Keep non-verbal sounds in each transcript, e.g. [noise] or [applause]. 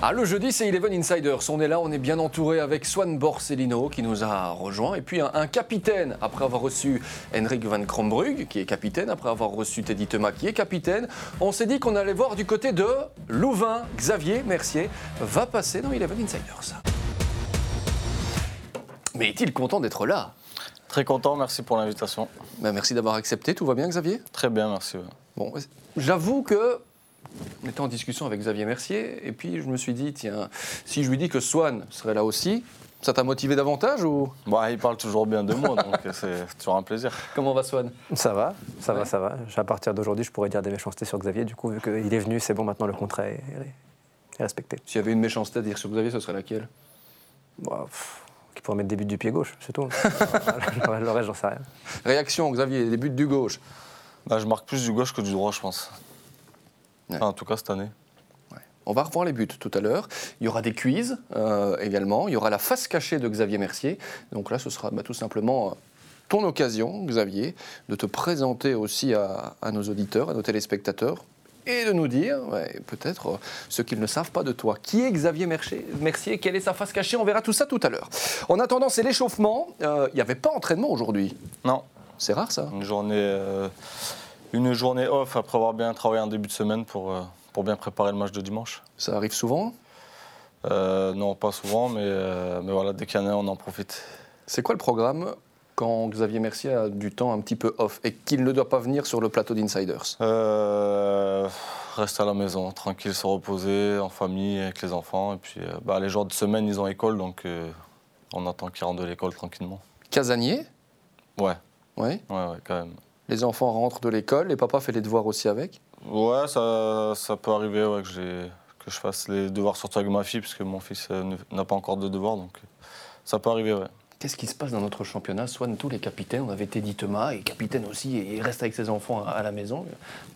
Ah, le jeudi, c'est Eleven Insiders. On est là, on est bien entouré avec Swan Borsellino qui nous a rejoint. Et puis un, un capitaine, après avoir reçu Henrik van Krombrug, qui est capitaine, après avoir reçu Teddy Thomas, qui est capitaine. On s'est dit qu'on allait voir du côté de Louvain. Xavier Mercier va passer dans Eleven Insiders. Mais est-il content d'être là? Très content, merci pour l'invitation. Ben, Merci d'avoir accepté. Tout va bien, Xavier? Très bien, merci. ouais. Bon, j'avoue que on était en discussion avec Xavier Mercier et puis je me suis dit tiens, si je lui dis que Swan serait là aussi, ça t'a motivé davantage ou? Bon, il parle toujours bien de moi, donc c'est toujours un plaisir. comment va Swan? Ça va, ça Ouais. va, ça va. À partir d'aujourd'hui, je pourrais dire des méchancetés sur Xavier. Du coup, vu qu'il est venu, c'est bon, maintenant le contrat est, est respecté. S'il y avait une méchanceté à dire sur Xavier, ce serait laquelle? Bon, pff, Qu'il pourrait mettre des buts du pied gauche, c'est tout. le [laughs] le reste, j'en sais rien. Réaction Xavier, les buts du gauche. Bah, je marque plus du gauche que du droit, je pense. Ouais. Enfin, en tout cas, cette année. On va revoir les buts tout à l'heure. Il y aura des quiz euh, également. Il y aura la face cachée de Xavier Mercier. Donc là, ce sera bah, tout simplement euh, ton occasion, Xavier, de te présenter aussi à, à nos auditeurs, à nos téléspectateurs, et de nous dire ouais, peut-être euh, ce qu'ils ne savent pas de toi. Qui est Xavier Mercier, Mercier? Quelle est sa face cachée? On verra tout ça tout à l'heure. En attendant, c'est l'échauffement. Euh, Il n'y avait pas entraînement aujourd'hui. Non, C'est rare ça. une journée, euh, une journée off après avoir bien travaillé en début de semaine pour, euh, pour bien préparer le match de dimanche. Ça arrive souvent. Euh, non, pas souvent, mais, euh, mais voilà, dès qu'il y en a, on en profite. C'est quoi le programme quand Xavier Mercier a du temps un petit peu off et qu'il ne doit pas venir sur le plateau d'Insiders? Euh, reste à la maison, tranquille, se reposer, en famille, avec les enfants. Et puis, bah, les jours de semaine, ils ont école, donc on attend qu'ils rentrent de l'école tranquillement. Casanier? Ouais, Oui. ouais, ouais, quand même. Les enfants rentrent de l'école, et papa fait les devoirs aussi avec. Ouais, ça, ça peut arriver ouais, que, que je fasse les devoirs surtout avec ma fille, puisque mon fils euh, n'a pas encore de devoirs, donc euh, ça peut arriver, ouais. Qu'est-ce qui se passe dans notre championnat Swan, tous les capitaines, on avait Teddy Thomas, et capitaine aussi, et il reste avec ses enfants à, à la maison.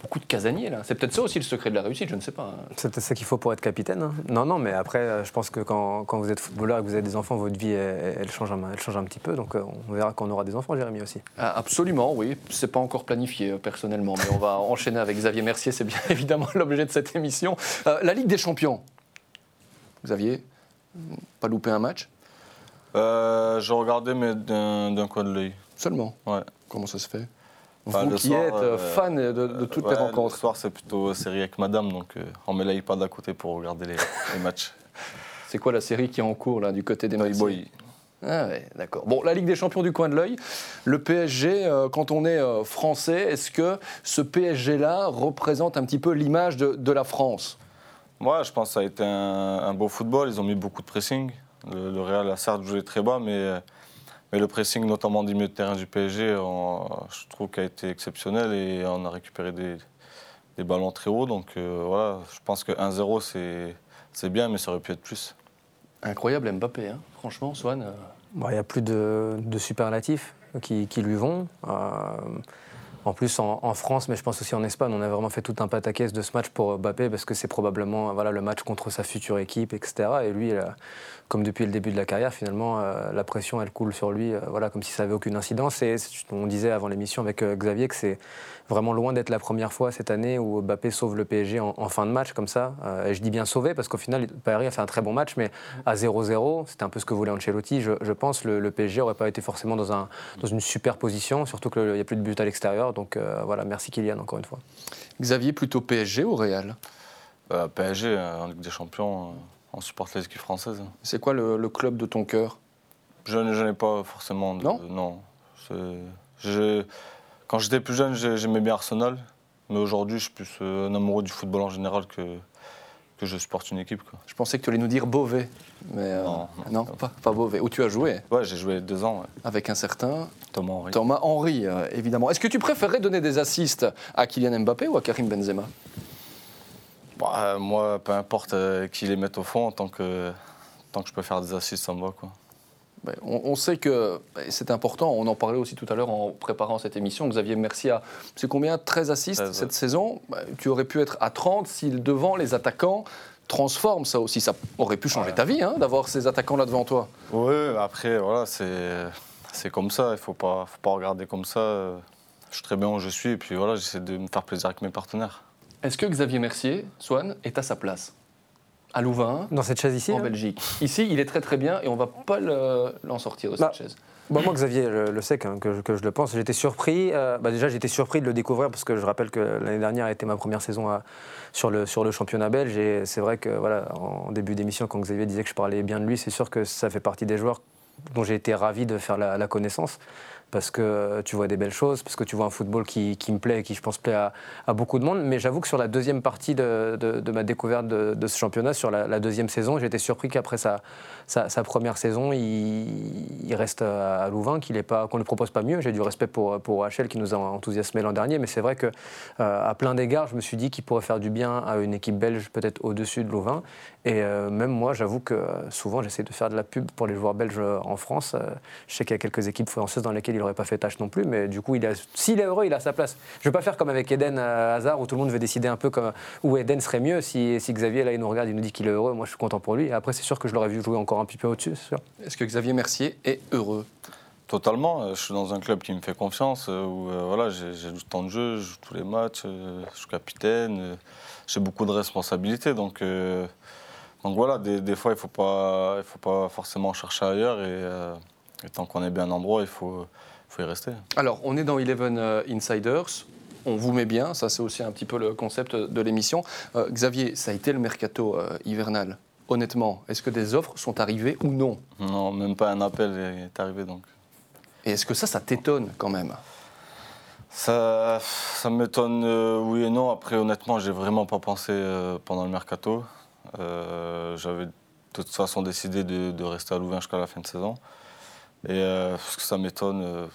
Beaucoup de casaniers là. C'est peut-être ça aussi le secret de la réussite, je ne sais pas. hein. C'est peut-être ça qu'il faut pour être capitaine. hein. Non, non, mais après, euh, je pense que quand, quand vous êtes footballeur et que vous avez des enfants, votre vie, elle, elle change, un, elle change un petit peu. Donc, euh, on verra quand on aura des enfants, Jérémy aussi. Ah, absolument, oui. C'est pas encore planifié euh, personnellement, mais on va [laughs] enchaîner avec Xavier Mercier, c'est bien [laughs] évidemment l'objet de cette émission. Euh, la Ligue des Champions. Xavier, pas louper un match? Euh, je regardais, mais d'un coin de l'œil. Seulement. Ouais. Comment ça se fait Vous qui soir, êtes euh, euh, fan de, de toutes Ouais, les rencontres. Le soir, c'est plutôt série avec madame, donc euh, on met l'iPad à côté pour regarder les, les matchs. [laughs] C'est quoi la série qui est en cours là du côté des Toy Boy. Ah ouais, d'accord. Bon, la Ligue des Champions du coin de l'œil, le PSG, euh, quand on est français, est-ce que ce PSG-là représente un petit peu l'image de, de la France? Ouais, je pense que ça a été un, un beau football. Ils ont mis beaucoup de pressing. Le, le Real a certes joué très bas, mais, mais le pressing, notamment du milieu de terrain du PSG, on- je trouve qu'il a été exceptionnel et on a récupéré des, des ballons très hauts. Donc euh, voilà, je pense que 1-0, c'est- c'est bien, mais ça aurait pu être plus. Incroyable Mbappé, hein. franchement, Swan. euh, Bon, Il n'y a plus de, de superlatifs qui, qui lui vont. Euh, en plus, en, en France, mais je pense aussi en Espagne, on a vraiment fait tout un pataquès de ce match pour Mbappé parce que c'est probablement voilà, le match contre sa future équipe, etc. Et lui, il a- comme depuis le début de la carrière, finalement, euh, la pression, elle coule sur lui, euh, voilà, comme si ça n'avait aucune incidence. Et on disait avant l'émission avec euh, Xavier que c'est vraiment loin d'être la première fois cette année où Mbappé sauve le PSG en, en fin de match comme ça. Euh, et je dis bien sauvé parce qu'au final, Paris a fait un très bon match, mais à 0-0, c'était un peu ce que voulait Ancelotti. Je, je pense le, le PSG n'aurait pas été forcément dans, un, dans une super position, surtout qu'il n'y a plus de but à l'extérieur. Donc euh, voilà, merci Kylian encore une fois. Xavier, plutôt PSG ou Real? Euh, PSG, en Ligue des Champions, euh, on supporte les équipes françaises. C'est quoi le, le club de ton cœur? Je, n'ai- je n'ai pas forcément de. Non? non. Je- quand j'étais plus jeune, j'ai- j'aimais bien Arsenal. Mais aujourd'hui, je suis plus euh, un amoureux du football en général que, que je supporte une équipe. Quoi. Je pensais que tu allais nous dire Beauvais. Mais euh, Non, non, pas, pas Beauvais. Où tu as joué? Ouais, j'ai joué deux ans, ouais. avec un certain Thomas Henry. Thomas Henry, euh, évidemment. Est-ce que tu préférerais donner des assists à Kylian Mbappé ou à Karim Benzema? Bah, euh, moi, peu importe euh, qui les mette au fond, tant que, tant que je peux faire des assists, ça me va. Quoi. Ben, on, sait que et c'est important, on en parlait aussi tout à l'heure en préparant cette émission, Xavier Mercier a, c'est combien? 13 assists 13, cette ouais. saison? Ben, Tu aurais pu être à 30 si devant les attaquants transforme ça aussi. Ça aurait pu changer Ouais. ta vie hein, d'avoir ces attaquants-là devant toi. Oui, après, voilà, c'est, c'est comme ça. Il ne faut pas, faut pas regarder comme ça. Je suis très bien où je suis et puis voilà, j'essaie de me faire plaisir avec mes partenaires. Est-ce que Xavier Mercier, Swan, est à sa place À Louvain, Dans cette chaise ici en là Belgique. Ici, il est très très bien et on va pas le- l'en sortir de cette Bah, chaise. Bon, moi, Xavier le, le sait hein, que, je, que je le pense. J'étais surpris. euh, bah, déjà, j'étais surpris de le découvrir parce que je rappelle que l'année dernière a été ma première saison à- sur, le, sur le championnat belge. Et c'est vrai que, voilà, en début d'émission, quand Xavier disait que je parlais bien de lui, c'est sûr que ça fait partie des joueurs dont j'ai été ravi de faire la, la connaissance. Parce que tu vois des belles choses, parce que tu vois un football qui, qui me plaît et qui, je pense, plaît à, à beaucoup de monde. Mais j'avoue que sur la deuxième partie de, de- ma découverte de, ce championnat, sur la, deuxième saison, été surpris qu'après sa, sa, première saison, il, reste à Louvain, est pas, qu'on ne propose pas mieux. J'ai du respect pour, pour OHL qui nous a enthousiasmé l'an dernier, mais c'est vrai que euh, à plein d'égards, je me suis dit qu'il pourrait faire du bien à une équipe belge peut-être au-dessus de Louvain. Et euh, même moi, j'avoue que souvent, j'essaie de faire de la pub pour les joueurs belges en France. Euh, je sais qu'il y a quelques équipes françaises dans lesquelles il n'aurait pas fait tâche non plus, mais du coup, il a- s'il est heureux, il a sa place. Je ne vais pas faire comme avec Eden euh, Hazard, où tout le monde veut décider un peu comme, où Eden serait mieux. Si, si Xavier, là, il nous regarde, il nous dit qu'il est heureux, moi, je suis content pour lui. Et après, c'est sûr que je l'aurais vu jouer encore un petit peu au-dessus, c'est sûr. Est-ce que Xavier Mercier est heureux? Totalement. euh, Je suis dans un club qui me fait confiance, euh, où euh, voilà, j'ai du temps de jeu, je joue tous les matchs, euh, je suis capitaine, euh, j'ai beaucoup de responsabilités. Donc, euh, donc voilà, des, des fois, il ne faut, pas- il faut pas forcément chercher ailleurs. Et, euh, et tant qu'on est bien un endroit, il faut, faut y rester. Alors, on est dans Eleven euh, Insiders. On vous met bien, ça c'est aussi un petit peu le concept de l'émission. Euh, Xavier, ça a été le mercato euh, hivernal. Honnêtement, est-ce que des offres sont arrivées ou non? Non, même pas un appel est arrivé. Donc. Et est-ce que ça, ça t'étonne quand même? Ça, ça m'étonne, euh, oui et non. Après, honnêtement, j'ai vraiment pas pensé pendant le mercato. J'avais de toute façon décidé de, de rester à Louvain jusqu'à la fin de saison. Et euh, ce que ça m'étonne, euh,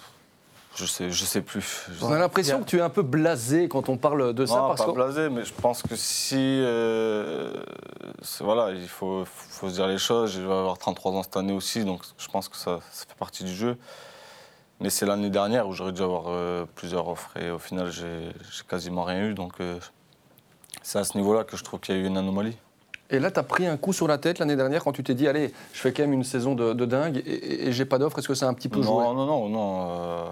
je sais, je sais plus. On a l'impression que tu es un peu blasé quand on parle de ça. non, parce pas que... blasé, mais je pense que si. euh, voilà, il faut, faut se dire les choses. Je vais avoir 33 ans cette année aussi, donc je pense que ça, ça fait partie du jeu. Mais c'est l'année dernière où j'aurais dû avoir euh, plusieurs offres et au final, j'ai j'ai quasiment rien eu. Donc euh, c'est à ce niveau-là que je trouve qu'il y a eu une anomalie. Et là, tu as pris un coup sur la tête l'année dernière quand tu t'es dit, allez, je fais quand même une saison de, de dingue et, et- et j'ai pas d'offre. Est-ce que c'est un petit peu joué? Non, non, non, non. euh,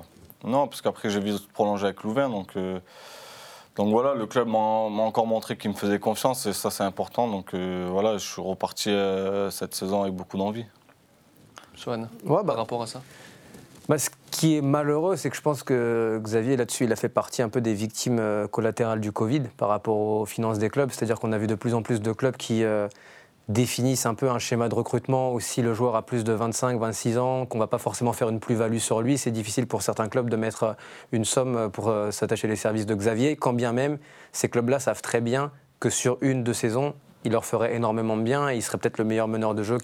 non, parce qu'après, j'ai vite prolongé avec Louvain. Donc, euh, donc voilà, le club m'a encore montré qu'il me faisait confiance et ça, c'est important. Donc euh, voilà, je suis reparti euh, cette saison avec beaucoup d'envie. Swan, Ouais, bah, par rapport à ça? Bah, qui est malheureux, c'est que je pense que Xavier, là-dessus, il a fait partie un peu des victimes euh, collatérales du Covid par rapport aux finances des clubs. C'est-à-dire qu'on a vu de plus en plus de clubs qui euh, définissent un peu un schéma de recrutement où si le joueur a plus de 25, 26 ans, qu'on ne va pas forcément faire une plus-value sur lui, c'est difficile pour certains clubs de mettre euh, une somme pour s'attacher les services de Xavier, quand bien même ces clubs-là savent très bien que sur une, deux saisons, il leur ferait énormément de bien et il serait peut-être le meilleur meneur de jeu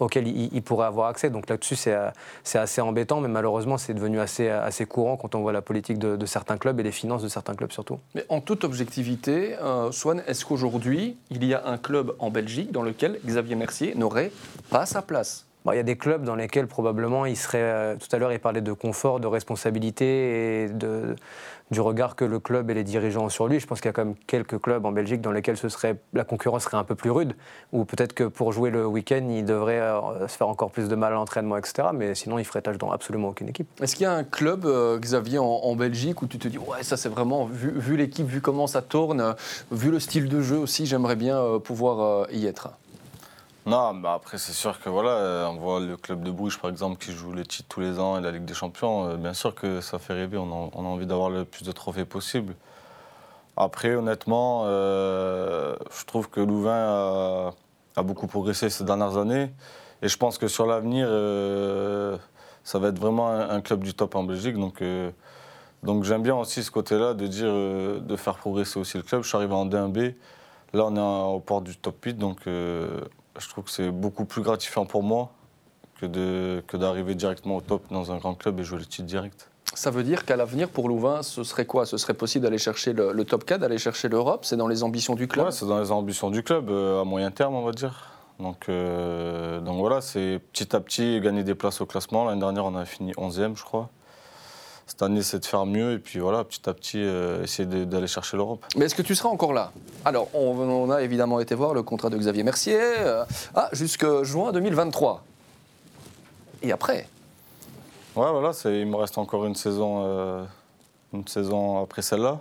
auquel il, pourrait avoir accès. Donc là-dessus, c'est assez embêtant, mais malheureusement, c'est devenu assez, courant quand on voit la politique de, de certains clubs et les finances de certains clubs surtout. Mais en toute objectivité, euh, Swan, est-ce qu'aujourd'hui, il y a un club en Belgique dans lequel Xavier Mercier n'aurait pas sa place? Bon, il y a des clubs dans lesquels probablement il serait. euh, tout à l'heure, il parlait de confort, de responsabilité et du regard que le club et les dirigeants ont sur lui. Je pense qu'il y a quand même quelques clubs en Belgique dans lesquels ce serait, la concurrence serait un peu plus rude, ou peut-être que pour jouer le week-end, il devrait euh, se faire encore plus de mal à l'entraînement, etc. Mais sinon, il ferait tâche dans absolument aucune équipe. Est-ce qu'il y a un club, euh, Xavier, en, Belgique où tu te dis, ouais, ça c'est vraiment, vu, l'équipe, vu comment ça tourne, vu le style de jeu aussi, j'aimerais bien pouvoir y être? Non, bah après, c'est sûr que voilà, euh, on voit le club de Bruges, par exemple, qui joue le titre tous les ans et la Ligue des Champions. euh, Bien sûr que ça fait rêver, on a, envie d'avoir le plus de trophées possible. Après, honnêtement, euh, je trouve que Louvain a, beaucoup progressé ces dernières années. Et je pense que sur l'avenir, ça va être vraiment un, club du top en Belgique. Donc, donc j'aime bien aussi ce côté-là de dire, de faire progresser aussi le club. Je suis arrivé en D1B. Là, on est au port du top 8. Donc, je trouve que c'est beaucoup plus gratifiant pour moi que de- que d'arriver directement au top dans un grand club et jouer le titre direct. Ça veut dire qu'à l'avenir, pour Louvain, ce serait quoi? Ce serait possible d'aller chercher le, le top 4, d'aller chercher l'Europe? C'est dans les ambitions du club? Ouais, c'est dans les ambitions du club, euh, à moyen terme, on va dire. Donc, euh, donc voilà, c'est petit à petit gagner des places au classement. L'année dernière, on a fini 11e, je crois. Cette année, c'est de faire mieux et puis voilà, petit à petit, euh, essayer d'aller chercher l'Europe. Mais est-ce que tu seras encore là? Alors, on, on a évidemment été voir le contrat de Xavier Mercier. euh, ah, jusque juin 2023. Et après? Ouais, voilà, il me reste encore une saison, euh, une saison après celle-là.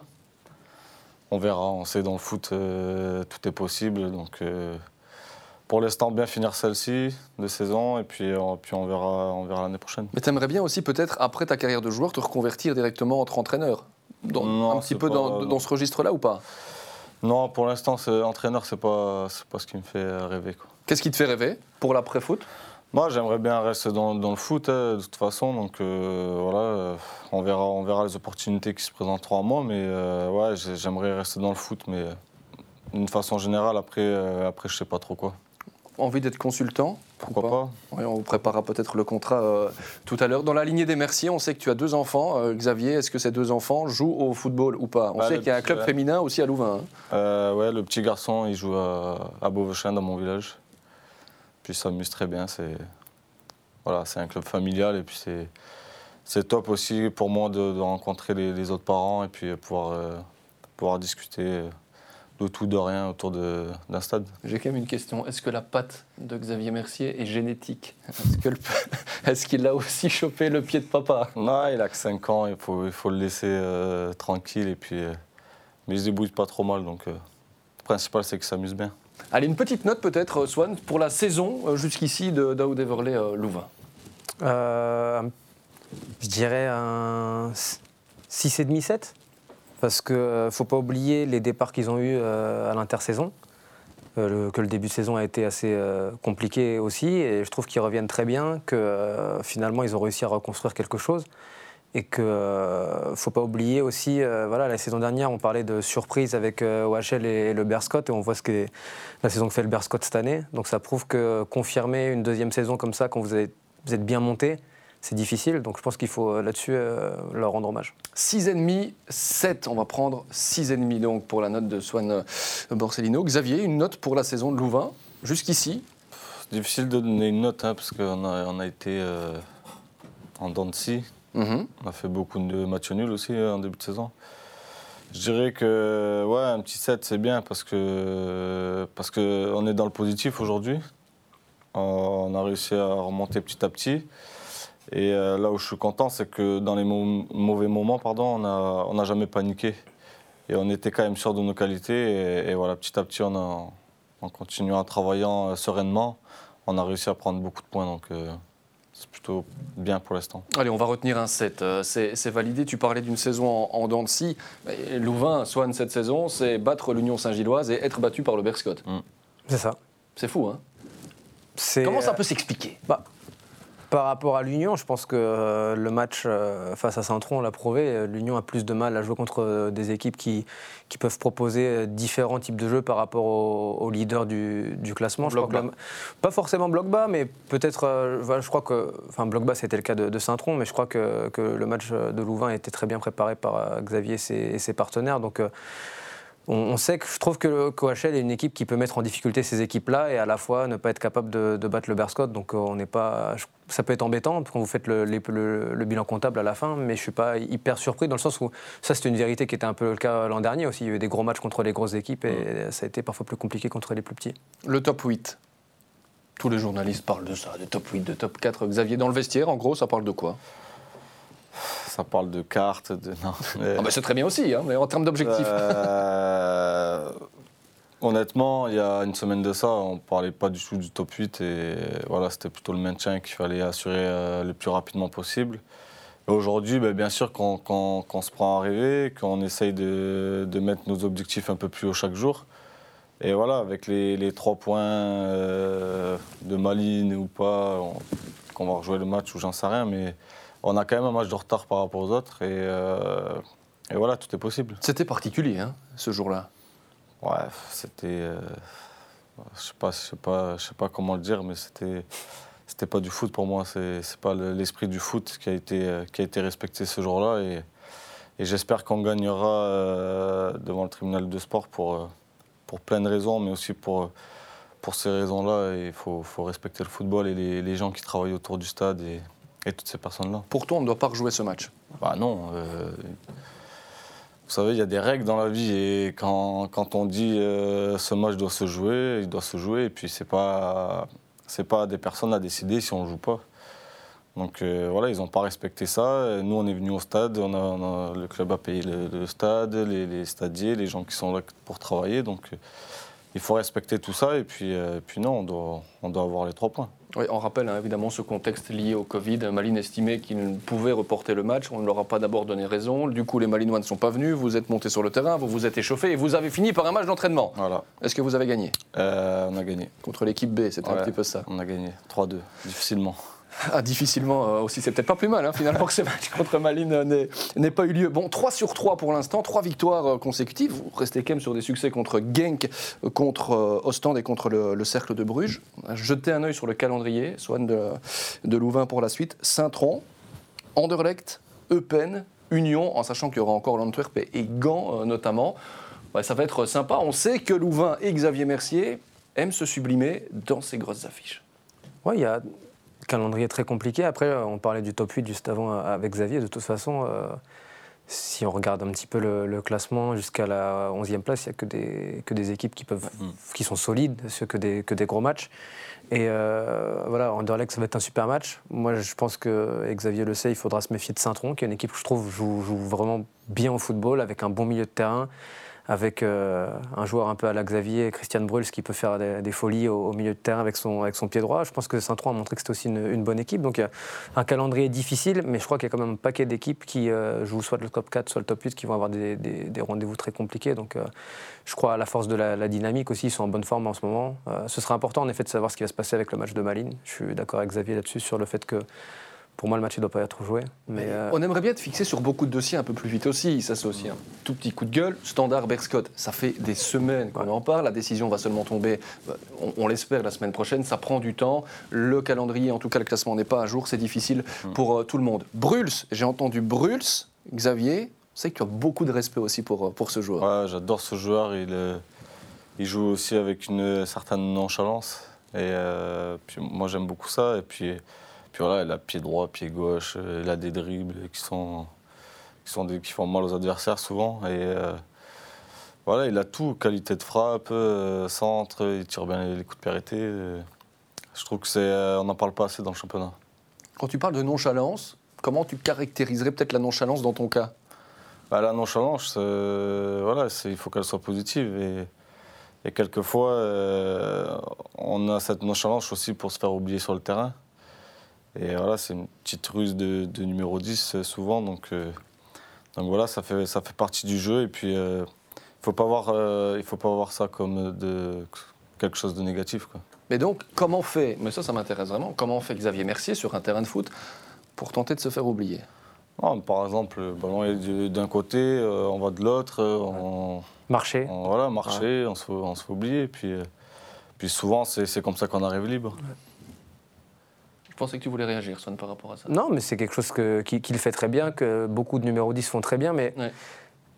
On verra, on sait dans le foot, euh, tout est possible. Donc, pour l'instant, bien finir celle-ci de saison et puis, euh, puis on verra, on verra l'année prochaine. Mais tu aimerais bien aussi, peut-être, après ta carrière de joueur, te reconvertir directement entre entraîneur dans, Un petit peu dans, dans, ce registre-là ou pas? Non, pour l'instant, entraîneur, c'est pas, pas ce qui me fait rêver. Qu'est-ce qui te fait rêver pour l'après-foot? Moi, j'aimerais bien rester dans, dans le foot, hein, de toute façon. Donc, euh, voilà, on verra, on verra les opportunités qui se présenteront à moi. Mais ouais, j'aimerais rester dans le foot. Mais d'une façon générale, après, après je sais pas trop quoi envie d'être consultant Pourquoi pas, On vous préparera peut-être le contrat euh, tout à l'heure. Dans la lignée des Merciers, on sait que tu as deux enfants. Euh, Xavier, est-ce que ces deux enfants jouent au football ou pas? On bah, sait qu'il y a un club féminin aussi à Louvain. Hein. Euh, ouais, le petit garçon, il joue à, à dans mon village. Puis il s'amuse très bien. C'est voilà, un club familial et puis c'est c'est top aussi pour moi de, rencontrer les, les, autres parents et puis pouvoir, pouvoir discuter de tout, de rien autour d'un stade. J'ai quand même une question. Est-ce que la patte de Xavier Mercier est génétique? Est-ce [laughs] qu'il a aussi chopé le pied de papa? Non, il a que 5 ans, il faut, il faut le laisser euh, tranquille. Et puis, euh, mais il se débrouille pas trop mal, donc euh, le principal c'est qu'il s'amuse bien. Allez, une petite note peut-être, Swan, pour la saison jusqu'ici de Daoud Everley Louvain. je dirais un 6,5-7 parce qu'il ne euh, faut pas oublier les départs qu'ils ont eus euh, à l'intersaison. Euh, que le début de saison a été assez compliqué aussi, et je trouve qu'ils reviennent très bien, que finalement ils ont réussi à reconstruire quelque chose, et qu'il ne faut pas oublier aussi, voilà, la saison dernière on parlait de surprise avec OHL et, le Berscott, et on voit ce que la saison que fait le Berscott cette année, donc ça prouve que confirmer une deuxième saison comme ça, quand vous, êtes bien monté, c'est difficile. Donc je pense qu'il faut euh, là-dessus euh, leur rendre hommage. 6,5, 7. On va prendre 6,5 donc pour la note de Swan euh, Borsellino. Xavier, une note pour la saison de Louvain jusqu'ici Difficile de donner une note hein, parce qu'on a, on a été en dents de scie. Mhm. On a fait beaucoup de matchs nuls aussi en début de saison. Je dirais que ouais, un petit 7 c'est bien parce que parce que on est dans le positif aujourd'hui. On a réussi à remonter petit à petit. Et euh, là où je suis content, c'est que dans les mauvais moments, pardon, on n'a jamais paniqué. Et on était quand même sûr de nos qualités. Et, voilà, petit à petit, on a, en continuant en travaillant euh, sereinement, on a réussi à prendre beaucoup de points. Donc euh, c'est plutôt bien pour l'instant. Allez, on va retenir un 7. C'est validé. Tu parlais d'une saison en, en dents de scie. Louvain, Swan, cette saison, c'est battre l'Union Saint-Gilloise et être battu par le Berscott. Mm. C'est ça. C'est fou, hein Comment ça peut s'expliquer? bah, par rapport à l'Union, je pense que euh, le match euh, face à Saint-Tron l'a prouvé. Euh, L'Union a plus de mal à jouer contre des équipes qui, qui peuvent proposer différents types de jeux par rapport au, leader du, classement. Je crois pas forcément bloc bas, mais peut-être. je crois que. Enfin, bloc bas, c'était le cas de, Saint-Tron, mais je crois que, que, le match de Louvain était très bien préparé par Xavier et ses, et ses partenaires. Donc on, sait que je trouve que le KHL est une équipe qui peut mettre en difficulté ces équipes-là et à la fois ne pas être capable de, battre le Berscott. Donc on n'est pas, ça peut être embêtant quand vous faites le, bilan comptable à la fin, mais je suis pas hyper surpris dans le sens où ça c'est une vérité qui était un peu le cas l'an dernier aussi. Il y a eu des gros matchs contre les grosses équipes et ça a été parfois plus compliqué contre les plus petits. Le top 8. Tous les journalistes parlent de ça, de top 8, de top 4. Xavier, dans le vestiaire, en gros, ça parle de quoi? Ça parle de cartes. De... Non, ah bah, c'est très bien aussi, hein, mais en termes d'objectifs. Euh, honnêtement, il y a une semaine de ça, on ne parlait pas du tout du top 8 et voilà, c'était plutôt le maintien qu'il fallait assurer euh, le plus rapidement possible. Aujourd'hui, ben, bien sûr, qu'on se prend à rêver, qu'on essaye de, mettre nos objectifs un peu plus haut chaque jour. Et voilà, avec les, trois points euh, de Malines ou pas, qu'on va rejouer le match ou j'en sais rien, mais on a quand même un match de retard par rapport aux autres et, euh, voilà, tout est possible. C'était particulier, hein, ce jour-là. Ouais, c'était. Euh, je sais pas, je sais pas, je sais pas comment le dire, mais c'était. C'était pas du foot pour moi, c'est pas l'esprit du foot qui a été, euh, qui a été respecté ce jour-là. Et, j'espère qu'on gagnera devant le tribunal de sport pour, pour plein de raisons, mais aussi pour, pour ces raisons-là. Il faut, faut, respecter le football et les, les, gens qui travaillent autour du stade. Et, et toutes ces personnes-là. Pour toi, on ne doit pas rejouer ce match? Bah non. Euh, vous savez, il y a des règles dans la vie et quand, quand on dit euh, ce match doit se jouer, il doit se jouer et puis c'est pas pas des personnes à décider si on joue pas. Donc euh, voilà, ils n'ont pas respecté ça. Nous, on est venus au stade, on a, le club a payé le, stade, les, stadiers, les gens qui sont là pour travailler. Donc il faut respecter tout ça et puis, euh, puis non, on doit, on doit avoir les trois points. Oui, on rappelle hein, évidemment ce contexte lié au Covid. Malines estimait qu'il pouvait reporter le match. On ne leur a pas d'abord donné raison. Du coup, les Malinois ne sont pas venus. Vous êtes montés sur le terrain, vous vous êtes échauffé et vous avez fini par un match d'entraînement. Voilà. Est-ce que vous avez gagné? Euh, on a gagné. Contre l'équipe B, c'était un petit peu ça. On a gagné 3-2, difficilement. Ah, difficilement euh, aussi, c'est peut-être pas plus mal hein, finalement que ce match contre Malines n'ait- pas eu lieu. Bon, 3 sur 3 pour l'instant, 3 victoires euh, consécutives. Vous restez quand même sur des succès contre Genk, euh, contre euh, Ostende et contre le, le Cercle de Bruges. Jetez un œil sur le calendrier, Swan de, Louvain pour la suite. Saint-Tron, Anderlecht, Eupen, Union, en sachant qu'il y aura encore l'Antwerp et, Gand notamment. Ça va être sympa. On sait que Louvain et Xavier Mercier aiment se sublimer dans ces grosses affiches. Oui, il y a calendrier très compliqué. Après, euh, on parlait du top 8 juste avant euh, avec Xavier. De toute façon, euh, si on regarde un petit peu le, le classement jusqu'à la 11e place, il n'y a que des, que des équipes qui, peuvent, qui sont solides, que des, que des gros matchs. Et euh, voilà, Anderlecht, ça va être un super match. Moi, je pense que et Xavier le sait, il faudra se méfier de Saint-Tron, qui est une équipe que je trouve joue, joue vraiment bien au football, avec un bon milieu de terrain, avec euh, un joueur un peu à la Xavier, Christian Bruls, qui peut faire des, folies au, milieu de terrain avec son, avec son pied droit. Je pense que Saint-Tron a montré que c'était aussi une, bonne équipe. Donc, il y a un calendrier difficile, mais je crois qu'il y a quand même un paquet d'équipes qui euh, jouent soit le top 4, soit le top 8, qui vont avoir des, des- rendez-vous très compliqués. Donc, euh, je crois à la force de la, la dynamique aussi. Ils sont en bonne forme en ce moment. Ce sera important, en effet, de savoir ce qui va se passer avec le match de Malines. Je suis d'accord avec Xavier là-dessus, sur le fait que pour moi, le match ne doit pas être joué. Mais, euh, On aimerait bien être fixé sur beaucoup de dossiers un peu plus vite aussi. Ça, c'est aussi un tout petit coup de gueule. Standard Berscott, ça fait des semaines qu'on en parle. La décision va seulement tomber, euh, on, on l'espère, la semaine prochaine. Ça prend du temps. Le calendrier, en tout cas, le classement n'est pas à jour. C'est difficile pour euh, tout le monde. Bruls, j'ai entendu Bruls, Xavier. C'est que tu as beaucoup de respect aussi pour, pour ce joueur. Ouais, j'adore ce joueur. Il, euh, il joue aussi avec une certaine nonchalance. Et euh, puis moi, j'aime beaucoup ça. Et puis, puis voilà, il a pied droit, pied gauche. euh, Il a des dribbles qui, sont, qui, sont des- qui font mal aux adversaires souvent. Et euh, voilà, il a tout qualité de frappe, euh, centre, il tire bien les, coups de euh. Je trouve que c'est, euh, on n'en parle pas assez dans le championnat. Quand tu parles de nonchalance, comment tu caractériserais peut-être la nonchalance dans ton cas? Bah, la nonchalance, euh, voilà, il faut qu'elle soit positive. Et, et quelquefois, euh, on a cette nonchalance aussi pour se faire oublier sur le terrain. Et voilà, c'est une petite ruse de, de numéro 10 euh, souvent. Donc, euh, donc voilà, ça fait, ça fait partie du jeu. Et puis, euh, il faut pas voir, euh, il faut pas voir ça comme de, quelque chose de négatif. Quoi. Mais donc, comment fait, mais ça, ça m'intéresse vraiment, comment fait Xavier Mercier sur un terrain de foot pour tenter de se faire oublier? Non, par exemple, le ballon est du- d'un côté, euh, on va de l'autre, on, marcher. On- voilà, marcher, on, se fait, on se fait oublier. Puis, euh, puis souvent, c'est c'est comme ça qu'on arrive libre. Pensais que tu voulais réagir, Swan, par rapport à ça. Non, mais c'est quelque chose que- qui- qu'il fait très bien, que beaucoup de numéro 10 font très bien, mais Ouais.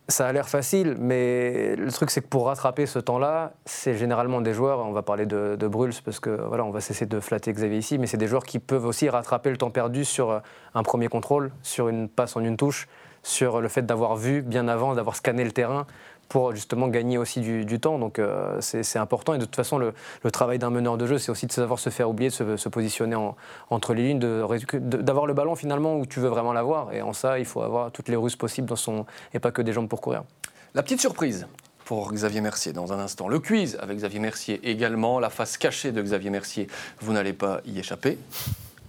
ça a l'air facile. Mais le truc, c'est que pour rattraper ce temps-là, c'est généralement des joueurs, on va parler de, de Bruls, parce que voilà, on va cesser de flatter Xavier ici, mais c'est des joueurs qui peuvent aussi rattraper le temps perdu sur euh, un premier contrôle, sur une passe en une touche, sur le fait d'avoir vu bien avant, d'avoir scanné le terrain pour justement gagner aussi du, temps. Donc euh, c'est important. Et de toute façon, le, travail d'un meneur de jeu, c'est aussi de savoir se faire oublier, de se, positionner en- entre les lignes, d'avoir le ballon finalement où tu veux vraiment l'avoir. Et en ça, il faut avoir toutes les ruses possibles dans son, et pas que des jambes pour courir. La petite surprise pour Xavier Mercier dans un instant. Le quiz avec Xavier Mercier également. La face cachée de Xavier Mercier, vous n'allez pas y échapper.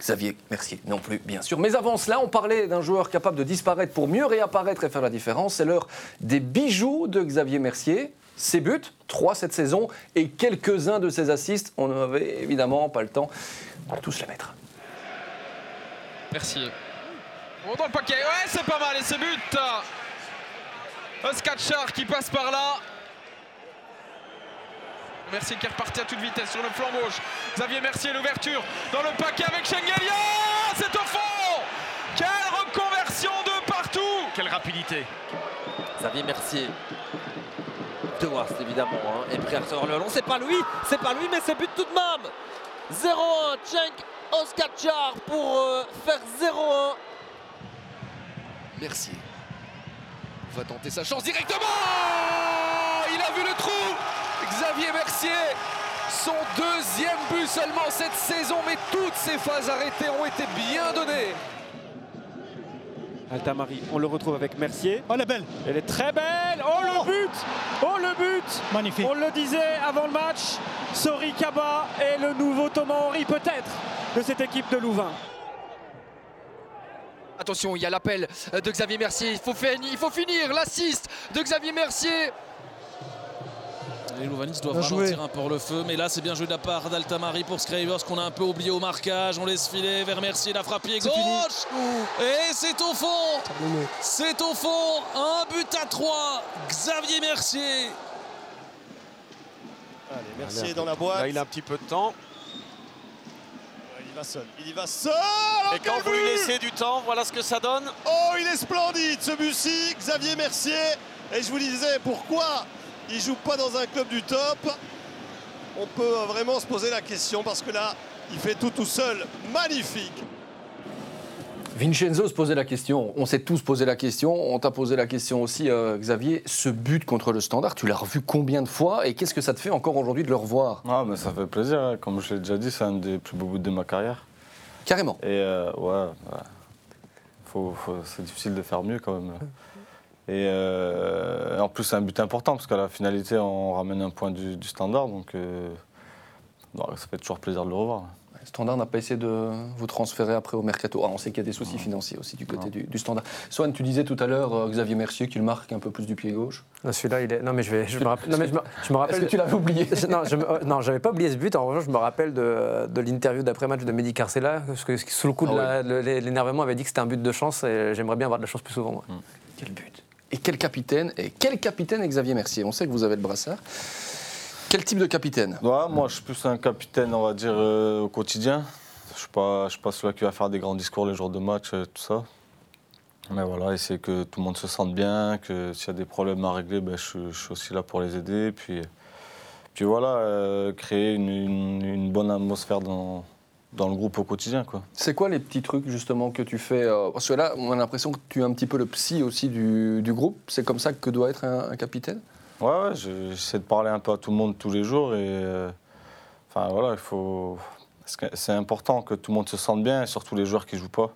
Xavier Mercier non plus, bien sûr. Mais avant cela, on parlait d'un joueur capable de disparaître pour mieux réapparaître et faire la différence. C'est l'heure des bijoux de Xavier Mercier. Ses buts, trois cette saison, et quelques-uns de ses assists. On n'avait évidemment pas le temps de tous les mettre. Merci. Oh, dans le paquet, ouais, c'est pas mal, et c'est but Oscar qui passe par là. Mercier qui est reparti à toute vitesse sur le flanc gauche. Xavier Mercier, l'ouverture dans le paquet avec Schengelia C'est au fond Quelle reconversion de partout Quelle rapidité Xavier Mercier. De Wast évidemment, hein, est prêt à recevoir le ballon. C'est pas lui, c'est pas lui, mais c'est but tout de même. 0-1, Cenk Oskachar pour euh, faire 0-1. Mercier va tenter sa chance directement Mercier son deuxième but seulement cette saison, mais toutes ses phases arrêtées ont été bien données. Altamari, on le retrouve avec Mercier. Oh, elle est belle Elle est très belle. Oh le but but Oh le but Magnifique. On le disait avant le match, Sori Kaba est le nouveau Thomas Henry peut-être de cette équipe de Louvain. Attention, il y a l'appel de Xavier Mercier. Il faut, finir, il faut finir l'assist de Xavier Mercier. Les Louvanistes doivent ralentir un peu le feu, mais là c'est bien joué de la part d'Altamari pour Scravers qu'on a un peu oublié au marquage. On laisse filer vers Mercier, la frappe pied gauche. Et c'est au fond. C'est au fond. Un but à trois. Xavier Mercier. Allez, Mercier dans la boîte. Là, il a un petit peu de temps. Il y va seul. Il y va seul. Et quand vous lui laissez du temps, voilà ce que ça donne. Oh, il est splendide ce but-ci, Xavier Mercier. Et je vous disais pourquoi il joue pas dans un club du top. On peut vraiment se poser la question parce que là, il fait tout tout seul. Magnifique. Vincenzo se posait la question, on s'est tous posé la question, on t'a posé la question aussi, euh, Xavier, ce but contre le standard, tu l'as revu combien de fois et qu'est-ce que ça te fait encore aujourd'hui de le revoir? Ah, mais ça fait plaisir, hein. comme je l'ai déjà dit, c'est un des plus beaux buts de ma carrière. Carrément. Et euh, ouais, ouais. Faut, faut- c'est difficile de faire mieux quand même. Et euh, en plus, c'est un but important parce qu'à la finalité, on ramène un point du, du standard, donc euh, ça fait toujours plaisir de le revoir. Standard n'a pas essayé de vous transférer après au mercato. Ah, on sait qu'il y a des soucis financiers aussi du côté du, du standard. Swan, tu disais tout à l'heure euh, Xavier Mercier qui le marque un peu plus du pied gauche. Celui-là, il est. Non, mais je vais. Je me rappelle. Non, mais je me, je me rappelle. Est-ce que tu l'avais oublié? [laughs] Non, je me- euh, non, j'avais pas oublié ce but. En revanche, je me rappelle de, de l'interview d'après-match de Mehdi Carcella, parce que sous le coup de Ah de l'énervement, avait dit que c'était un but de chance. Et j'aimerais bien avoir de la chance plus souvent. moi. Quel but? Et quel capitaine Et quel capitaine Xavier Mercier? On sait que vous avez le brassard. Quel type de capitaine? Ouais, moi, je suis plus un capitaine, on va dire, euh, au quotidien. Je ne suis pas, celui qui va faire des grands discours les jours de match, euh, tout ça. Mais voilà, essayer que tout le monde se sente bien, que s'il y a des problèmes à régler, ben, je, suis- aussi là pour les aider. Puis, puis voilà, euh, créer une- une bonne atmosphère dans, dans le groupe au quotidien. Quoi. C'est quoi les petits trucs justement que tu fais euh, Parce que là, on a l'impression que tu es un petit peu le psy aussi du, du groupe. C'est comme ça que doit être un, un capitaine? Ouais, ouais, je- j'essaie de parler un peu à tout le monde tous les jours. Et euh, enfin voilà, il faut. C'est important que tout le monde se sente bien, et surtout les joueurs qui jouent pas.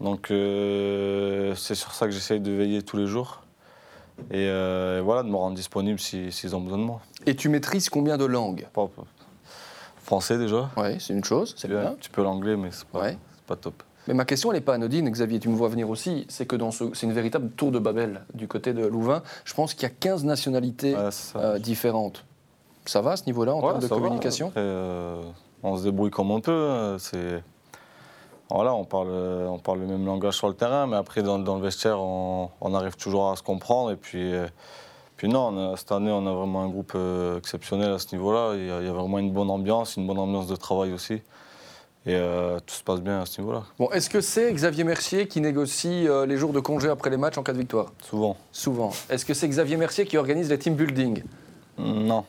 Donc euh, c'est sur ça que j'essaye de veiller tous les jours. Et euh, voilà, de me rendre disponible si- s'ils ont besoin de moi. Et tu maîtrises combien de langues? Pas- pas- Français déjà. Oui, c'est une chose, c'est Un bien. petit peu l'anglais, mais c'est pas, Ouais. c'est pas top. Mais ma question, elle n'est pas anodine, Xavier, tu me vois venir aussi. C'est que dans ce, c'est une véritable tour de Babel du côté de Louvain. Je pense qu'il y a 15 nationalités ça. euh, différentes. Ça va à ce niveau-là en Ouais, termes de communication? Après, euh, on se débrouille comme on peut. hein. C'est voilà, on parle, on parle le même langage sur le terrain, mais après dans, dans le vestiaire, on, on arrive toujours à se comprendre. Et puis, euh, puis non, a- cette année, on a vraiment un groupe euh, exceptionnel à ce niveau-là. Il y, a, il y a vraiment une bonne ambiance, une bonne ambiance de travail aussi. Et euh, tout se passe bien à ce niveau-là. Bon, est-ce que c'est Xavier Mercier qui négocie euh, les jours de congé après les matchs en cas de victoire? Souvent. Souvent. Est-ce que c'est Xavier Mercier qui organise les team building? Non.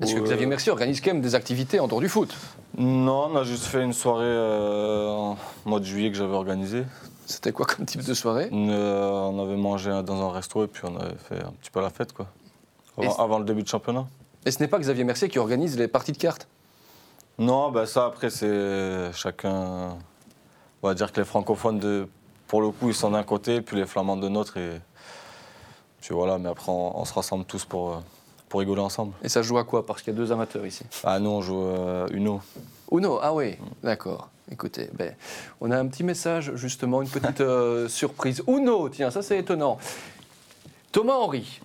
Est-ce que Xavier Mercier organise quand même des activités en dehors du foot? Non, on a juste fait une soirée en mois de juillet que j'avais organisée. C'était quoi comme type de soirée? Euh, on avait mangé dans un resto et puis on avait fait un petit peu la fête, quoi. Avant, le début de championnat. Et ce n'est pas Xavier Mercier qui organise les parties de cartes? Non, ben ça après c'est chacun. On va dire que les francophones de, pour le coup ils sont d'un côté, puis les flamands de l'autre et puis voilà. Mais après on, on se rassemble tous pour euh, pour rigoler ensemble. Et ça joue à quoi? Parce qu'il y a deux amateurs ici. Ah nous on joue euh, Uno. Uno, ah oui, d'accord. Écoutez, ben, on a un petit message, justement, une petite euh, [laughs] surprise. Uno, tiens, ça c'est étonnant. Thomas Henry.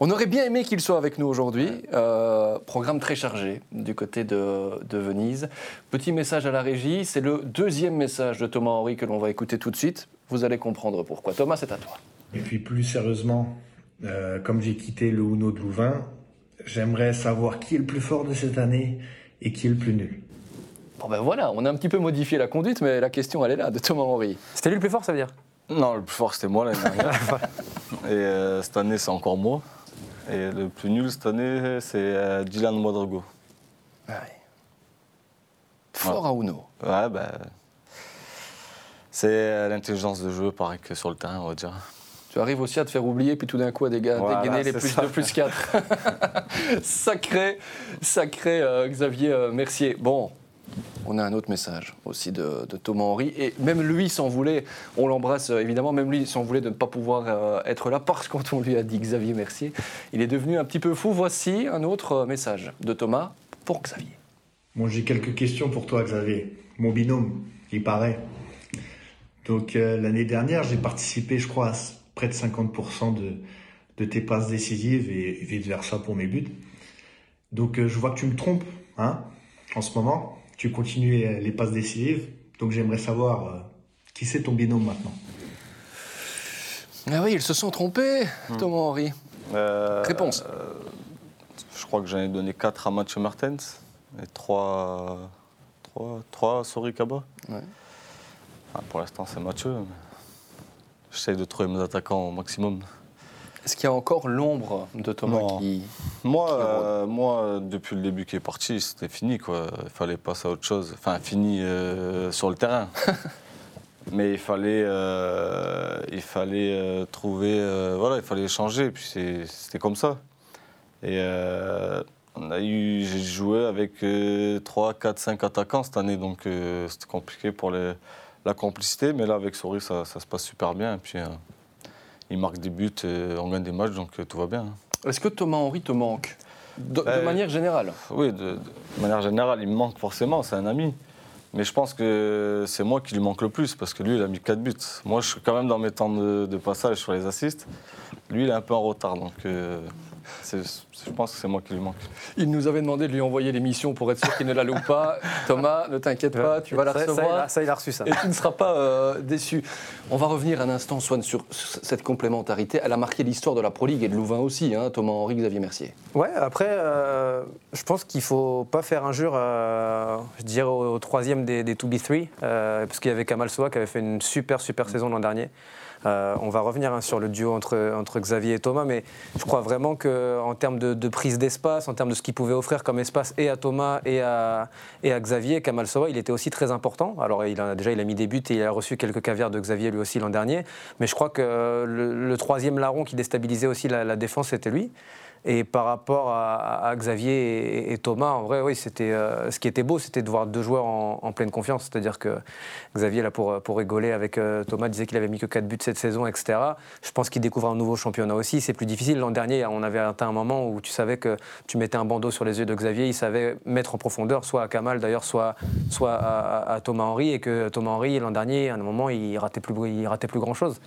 On aurait bien aimé qu'il soit avec nous aujourd'hui. Euh, programme très chargé du côté de, de Venise. Petit message à la régie. C'est le deuxième message de Thomas Henry que l'on va écouter tout de suite. Vous allez comprendre pourquoi. Thomas, c'est à toi. Et puis plus sérieusement, euh, comme j'ai quitté le Uno de Louvain, j'aimerais savoir qui est le plus fort de cette année et qui est le plus nul. Bon ben voilà, on a un petit peu modifié la conduite, mais la question, elle est là, de Thomas Henry. C'était lui le plus fort, ça veut dire Non, le plus fort c'était moi l'année dernière. [laughs] et euh, cette année c'est encore moi. Et le plus nul cette année c'est euh, Dylan Modrago. Ouais. Fort à Uno. Ouais, ben. C'est euh, l'intelligence de jeu, pareil que sur le terrain, on va dire. Tu arrives aussi à te faire oublier, puis tout d'un coup à Voilà, dégainer les plus ça. 2, plus 4. [laughs] sacré, sacré euh, Xavier euh, Mercier. Bon, On a un autre message aussi de, Thomas Henry. Et même lui s'en voulait, on l'embrasse euh, évidemment, même lui s'en voulait de ne pas pouvoir euh, être là [laughs] parce que quand on lui a dit Xavier Mercier, il est devenu un petit peu fou. Voici un autre euh, message de Thomas pour Xavier. Bon, j'ai quelques questions pour toi, Xavier. Mon binôme, il paraît. Donc, l'année dernière, j'ai participé, je crois, à près de 50% de, de tes passes décisives et vice-versa pour mes buts. Donc, je vois que tu me trompes hein, en ce moment tu continues les passes décisives. Donc j'aimerais savoir euh, qui c'est ton binôme maintenant? Ah oui, ils se sont trompés, hmm. Thomas Henry. Euh, Réponse. Euh, je crois que j'en ai donné 4 à Mathieu Martens et 3, 3, 3 à Sori Kaba. pour l'instant, c'est Mathieu. J'essaie de trouver mes attaquants au maximum. Est-ce qu'il y a encore l'ombre de Thomas qui. Moi, euh, moi, depuis le début qui est parti, c'était fini. Quoi. Il fallait passer à autre chose. Enfin, fini euh, sur le terrain. [laughs] Mais il fallait, euh, il fallait trouver. voilà, il fallait changer. Puis c'était comme ça. Et on a eu, j'ai joué avec 3, 4, 5 attaquants cette année. Donc c'était compliqué pour les, la complicité. Mais là, avec Sori, ça, ça se passe super bien. Et puis il marque des buts, et on gagne des matchs, donc euh, tout va bien. Hein. Est-ce que Thomas Henry te manque? De, ben, manière générale Oui, de, manière générale, il me manque forcément, c'est un ami. Mais je pense que c'est moi qui lui manque le plus, parce que lui, il a mis 4 buts. Moi, je suis quand même dans mes temps de, passage sur les assists. Lui, il est un peu en retard, donc euh, je pense que c'est moi qui lui manque. Il nous avait demandé de lui envoyer l'émission pour être sûr qu'il ne la loupe pas. [laughs] Thomas, ne t'inquiète pas, tu vas la recevoir. Ça, il a reçu ça. Et tu ne seras pas euh, déçu. On va revenir un instant, Swan, sur, cette complémentarité. Elle a marqué l'histoire de la Pro League et de Louvain aussi, hein, Thomas Henri, Xavier Mercier. Ouais, après, euh, je pense qu'il ne faut pas faire injure, euh, je dirais, au, troisième des, des 2B3, parce qu'il y avait Kamal Soa qui avait fait une super, super saison l'an dernier. Euh, on va revenir hein, sur le duo entre, entre Xavier et Thomas, mais je crois vraiment qu'en termes de, prise d'espace, en termes de ce qu'il pouvait offrir comme espace et à Thomas et à, Xavier, Kamal Sowa, il était aussi très important. Alors il a, déjà, il a mis des buts et il a reçu quelques caviars de Xavier lui aussi l'an dernier, mais je crois que le, troisième larron qui déstabilisait aussi la défense, c'était lui. Et par rapport à, Xavier et, Thomas, en vrai, oui, c'était euh, ce qui était beau, c'était de voir deux joueurs en, pleine confiance. C'est-à-dire que Xavier, là, pour, pour rigoler avec euh, Thomas, disait qu'il avait mis que 4 buts cette saison, etc. Je pense qu'il découvre un nouveau championnat aussi. C'est plus difficile. L'an dernier, on avait atteint un moment où tu savais que tu mettais un bandeau sur les yeux de Xavier. Il savait mettre en profondeur, soit à Kamal d'ailleurs, soit, soit à, Thomas Henry. Et que Thomas Henry, l'an dernier, à un moment, il ratait plus, il ratait plus grand-chose.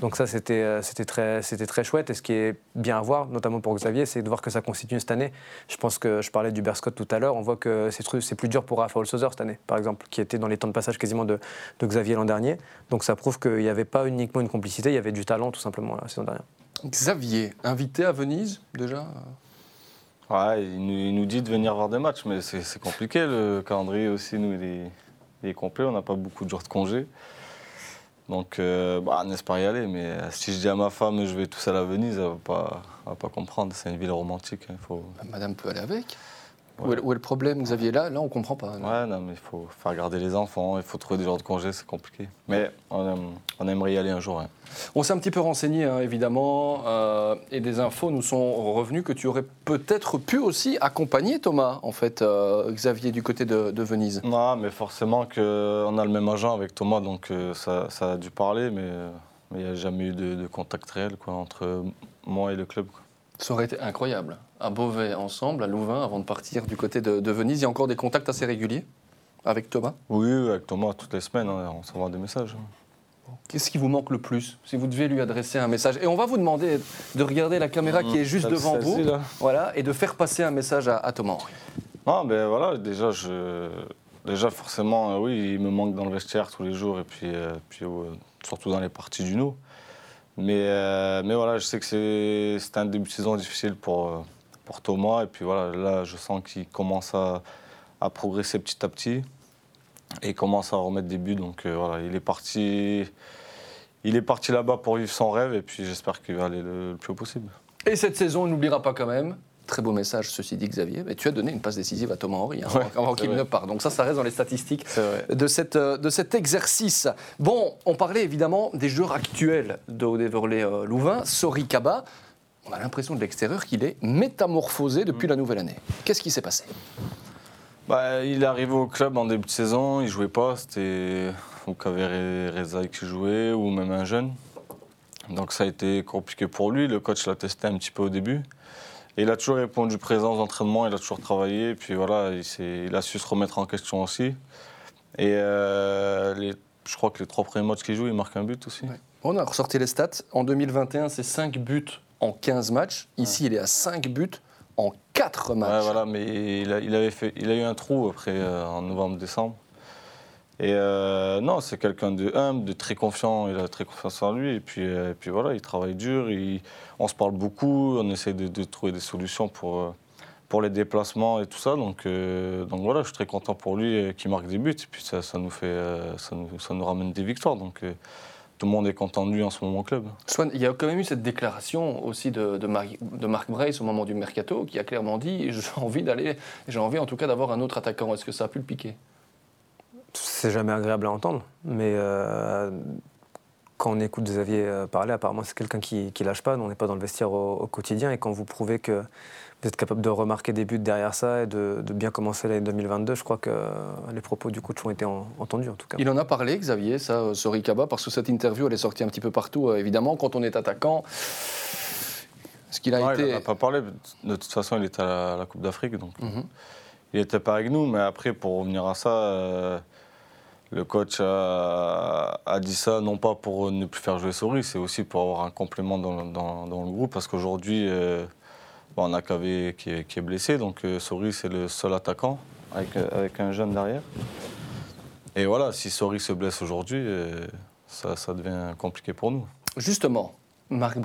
Donc ça, c'était euh, très, très chouette. Et ce qui est bien à voir, notamment pour Xavier, c'est de voir que ça continue cette année. Je pense que je parlais du Berscott tout à l'heure. On voit que c'est plus dur pour Rafa Holzoser cette année, par exemple, qui était dans les temps de passage quasiment de, Xavier l'an dernier. Donc ça prouve qu'il n'y avait pas uniquement une complicité, il y avait du talent tout simplement la saison dernière. Xavier, invité à Venise déjà Ouais, il nous, dit de venir voir des matchs, mais c'est compliqué. Le calendrier aussi, nous, il est complet. On n'a pas beaucoup de jours de congé. Donc, euh, bah, on espère y aller, mais euh, si je dis à ma femme je vais tout seul à Venise, elle ne va pas, va pas comprendre. C'est une ville romantique. Hein, faut... Madame peut aller avec. Où, est, le problème, Xavier? Là, là on ne comprend pas. Ouais, non, mais il faut faire garder les enfants, il faut trouver des jours de congé, c'est compliqué. Mais on, aimerait y aller un jour. Hein. On s'est un petit peu renseigné, hein, évidemment, euh, et des infos nous sont revenues que tu aurais peut-être pu aussi accompagner Thomas, en fait, euh, Xavier, du côté de, Venise. Non, mais forcément qu'on a le même agent avec Thomas, donc euh, ça, a dû parler, mais il n'y a jamais eu de, contact réel quoi, entre moi et le club. Ça aurait été incroyable. À Beauvais ensemble, à Louvain, avant de partir du côté de, Venise. Il y a encore des contacts assez réguliers avec Thomas? Oui, avec Thomas, toutes les semaines, hein, on s'envoie des messages. Qu'est-ce qui vous manque le plus? Si vous devez lui adresser un message. Et on va vous demander de regarder la caméra qui est juste devant vous voilà, et de faire passer un message à, Thomas Non, ben voilà, déjà, je... déjà forcément, euh, oui, il me manque dans le vestiaire tous les jours et puis, euh, puis surtout dans les parties du nous. Mais, euh, mais voilà, je sais que c'est un début de saison difficile pour, euh, pour Thomas. Et puis voilà, là, je sens qu'il commence à, à, progresser petit à petit. Et commence à remettre des buts. Donc euh, voilà, il est parti. Il est parti là-bas pour vivre son rêve et puis j'espère qu'il va aller le plus haut possible. Et cette saison, on n'oubliera pas quand même Très beau message, ceci dit, Xavier. Mais tu as donné une passe décisive à Thomas Henry hein, avant qu'il ne parte. Donc ça, ça reste dans les statistiques de, cette, euh, de cet exercice. Bon, on parlait évidemment des joueurs actuels de Haut-Déverlet Louvain. Sori Kaba, on a l'impression de l'extérieur qu'il est métamorphosé depuis la nouvelle année. Qu'est-ce qui s'est passé? Bah, Il est arrivé au club en début de saison, il jouait pas, c'était ou Rezaï qui jouait, ou même un jeune. Donc ça a été compliqué pour lui, le coach l'a testé un petit peu au début. Et il a toujours répondu présent aux entraînements, il a toujours travaillé, et puis voilà, il, il a su se remettre en question aussi. Et euh, les, je crois que les trois premiers matchs qu'il joue, il marque un but aussi. On a ressorti les stats. En 2021, c'est 5 buts en 15 matchs. Ici, il est à 5 buts en 4 matchs. Ouais, voilà, mais il a, il avait fait, il a eu un trou après, euh, en novembre-décembre. Et euh, non, c'est quelqu'un de humble, de très confiant, il a très confiance en lui. Et puis, euh, voilà, il travaille dur, on se parle beaucoup, on essaie de, trouver des solutions pour, pour les déplacements et tout ça. Donc, voilà, je suis très content pour lui qu'il marque des buts. Et puis ça, nous, ramène des victoires. Donc tout le monde est content de lui en ce moment au club. Swan, il y a quand même eu cette déclaration aussi de, de Marc Brace au moment du mercato qui a clairement dit j'ai envie d'aller, j'ai envie en tout cas d'avoir un autre attaquant. Est-ce que ça a pu le piquer? C'est jamais agréable à entendre, mais euh, quand on écoute Xavier euh, parler, apparemment c'est quelqu'un qui, qui lâche pas. On n'est pas dans le vestiaire au, au, quotidien et quand vous prouvez que vous êtes capable de remarquer des buts derrière ça et de, de bien commencer l'année 2022, je crois que les propos du coach ont été en, entendus en tout cas. Il en a parlé, Xavier, ça, Sori Kaba, parce que cette interview, elle est sortie un petit peu partout. Euh, évidemment, quand on est attaquant, ce qu'il a été. Il n'en a pas parlé. De toute façon, il était à la, à la Coupe d'Afrique, donc mm -hmm. il n'était pas avec nous. Mais après, pour revenir à ça. Euh, le coach a, dit ça non pas pour ne plus faire jouer Sori, c'est aussi pour avoir un complément dans, le groupe parce qu'aujourd'hui, euh, bon, on a Kavé qui est, blessé, donc euh, c'est le seul attaquant avec, avec, un jeune derrière. Et voilà, si Sori se blesse aujourd'hui, euh, ça, devient compliqué pour nous. Justement, Marc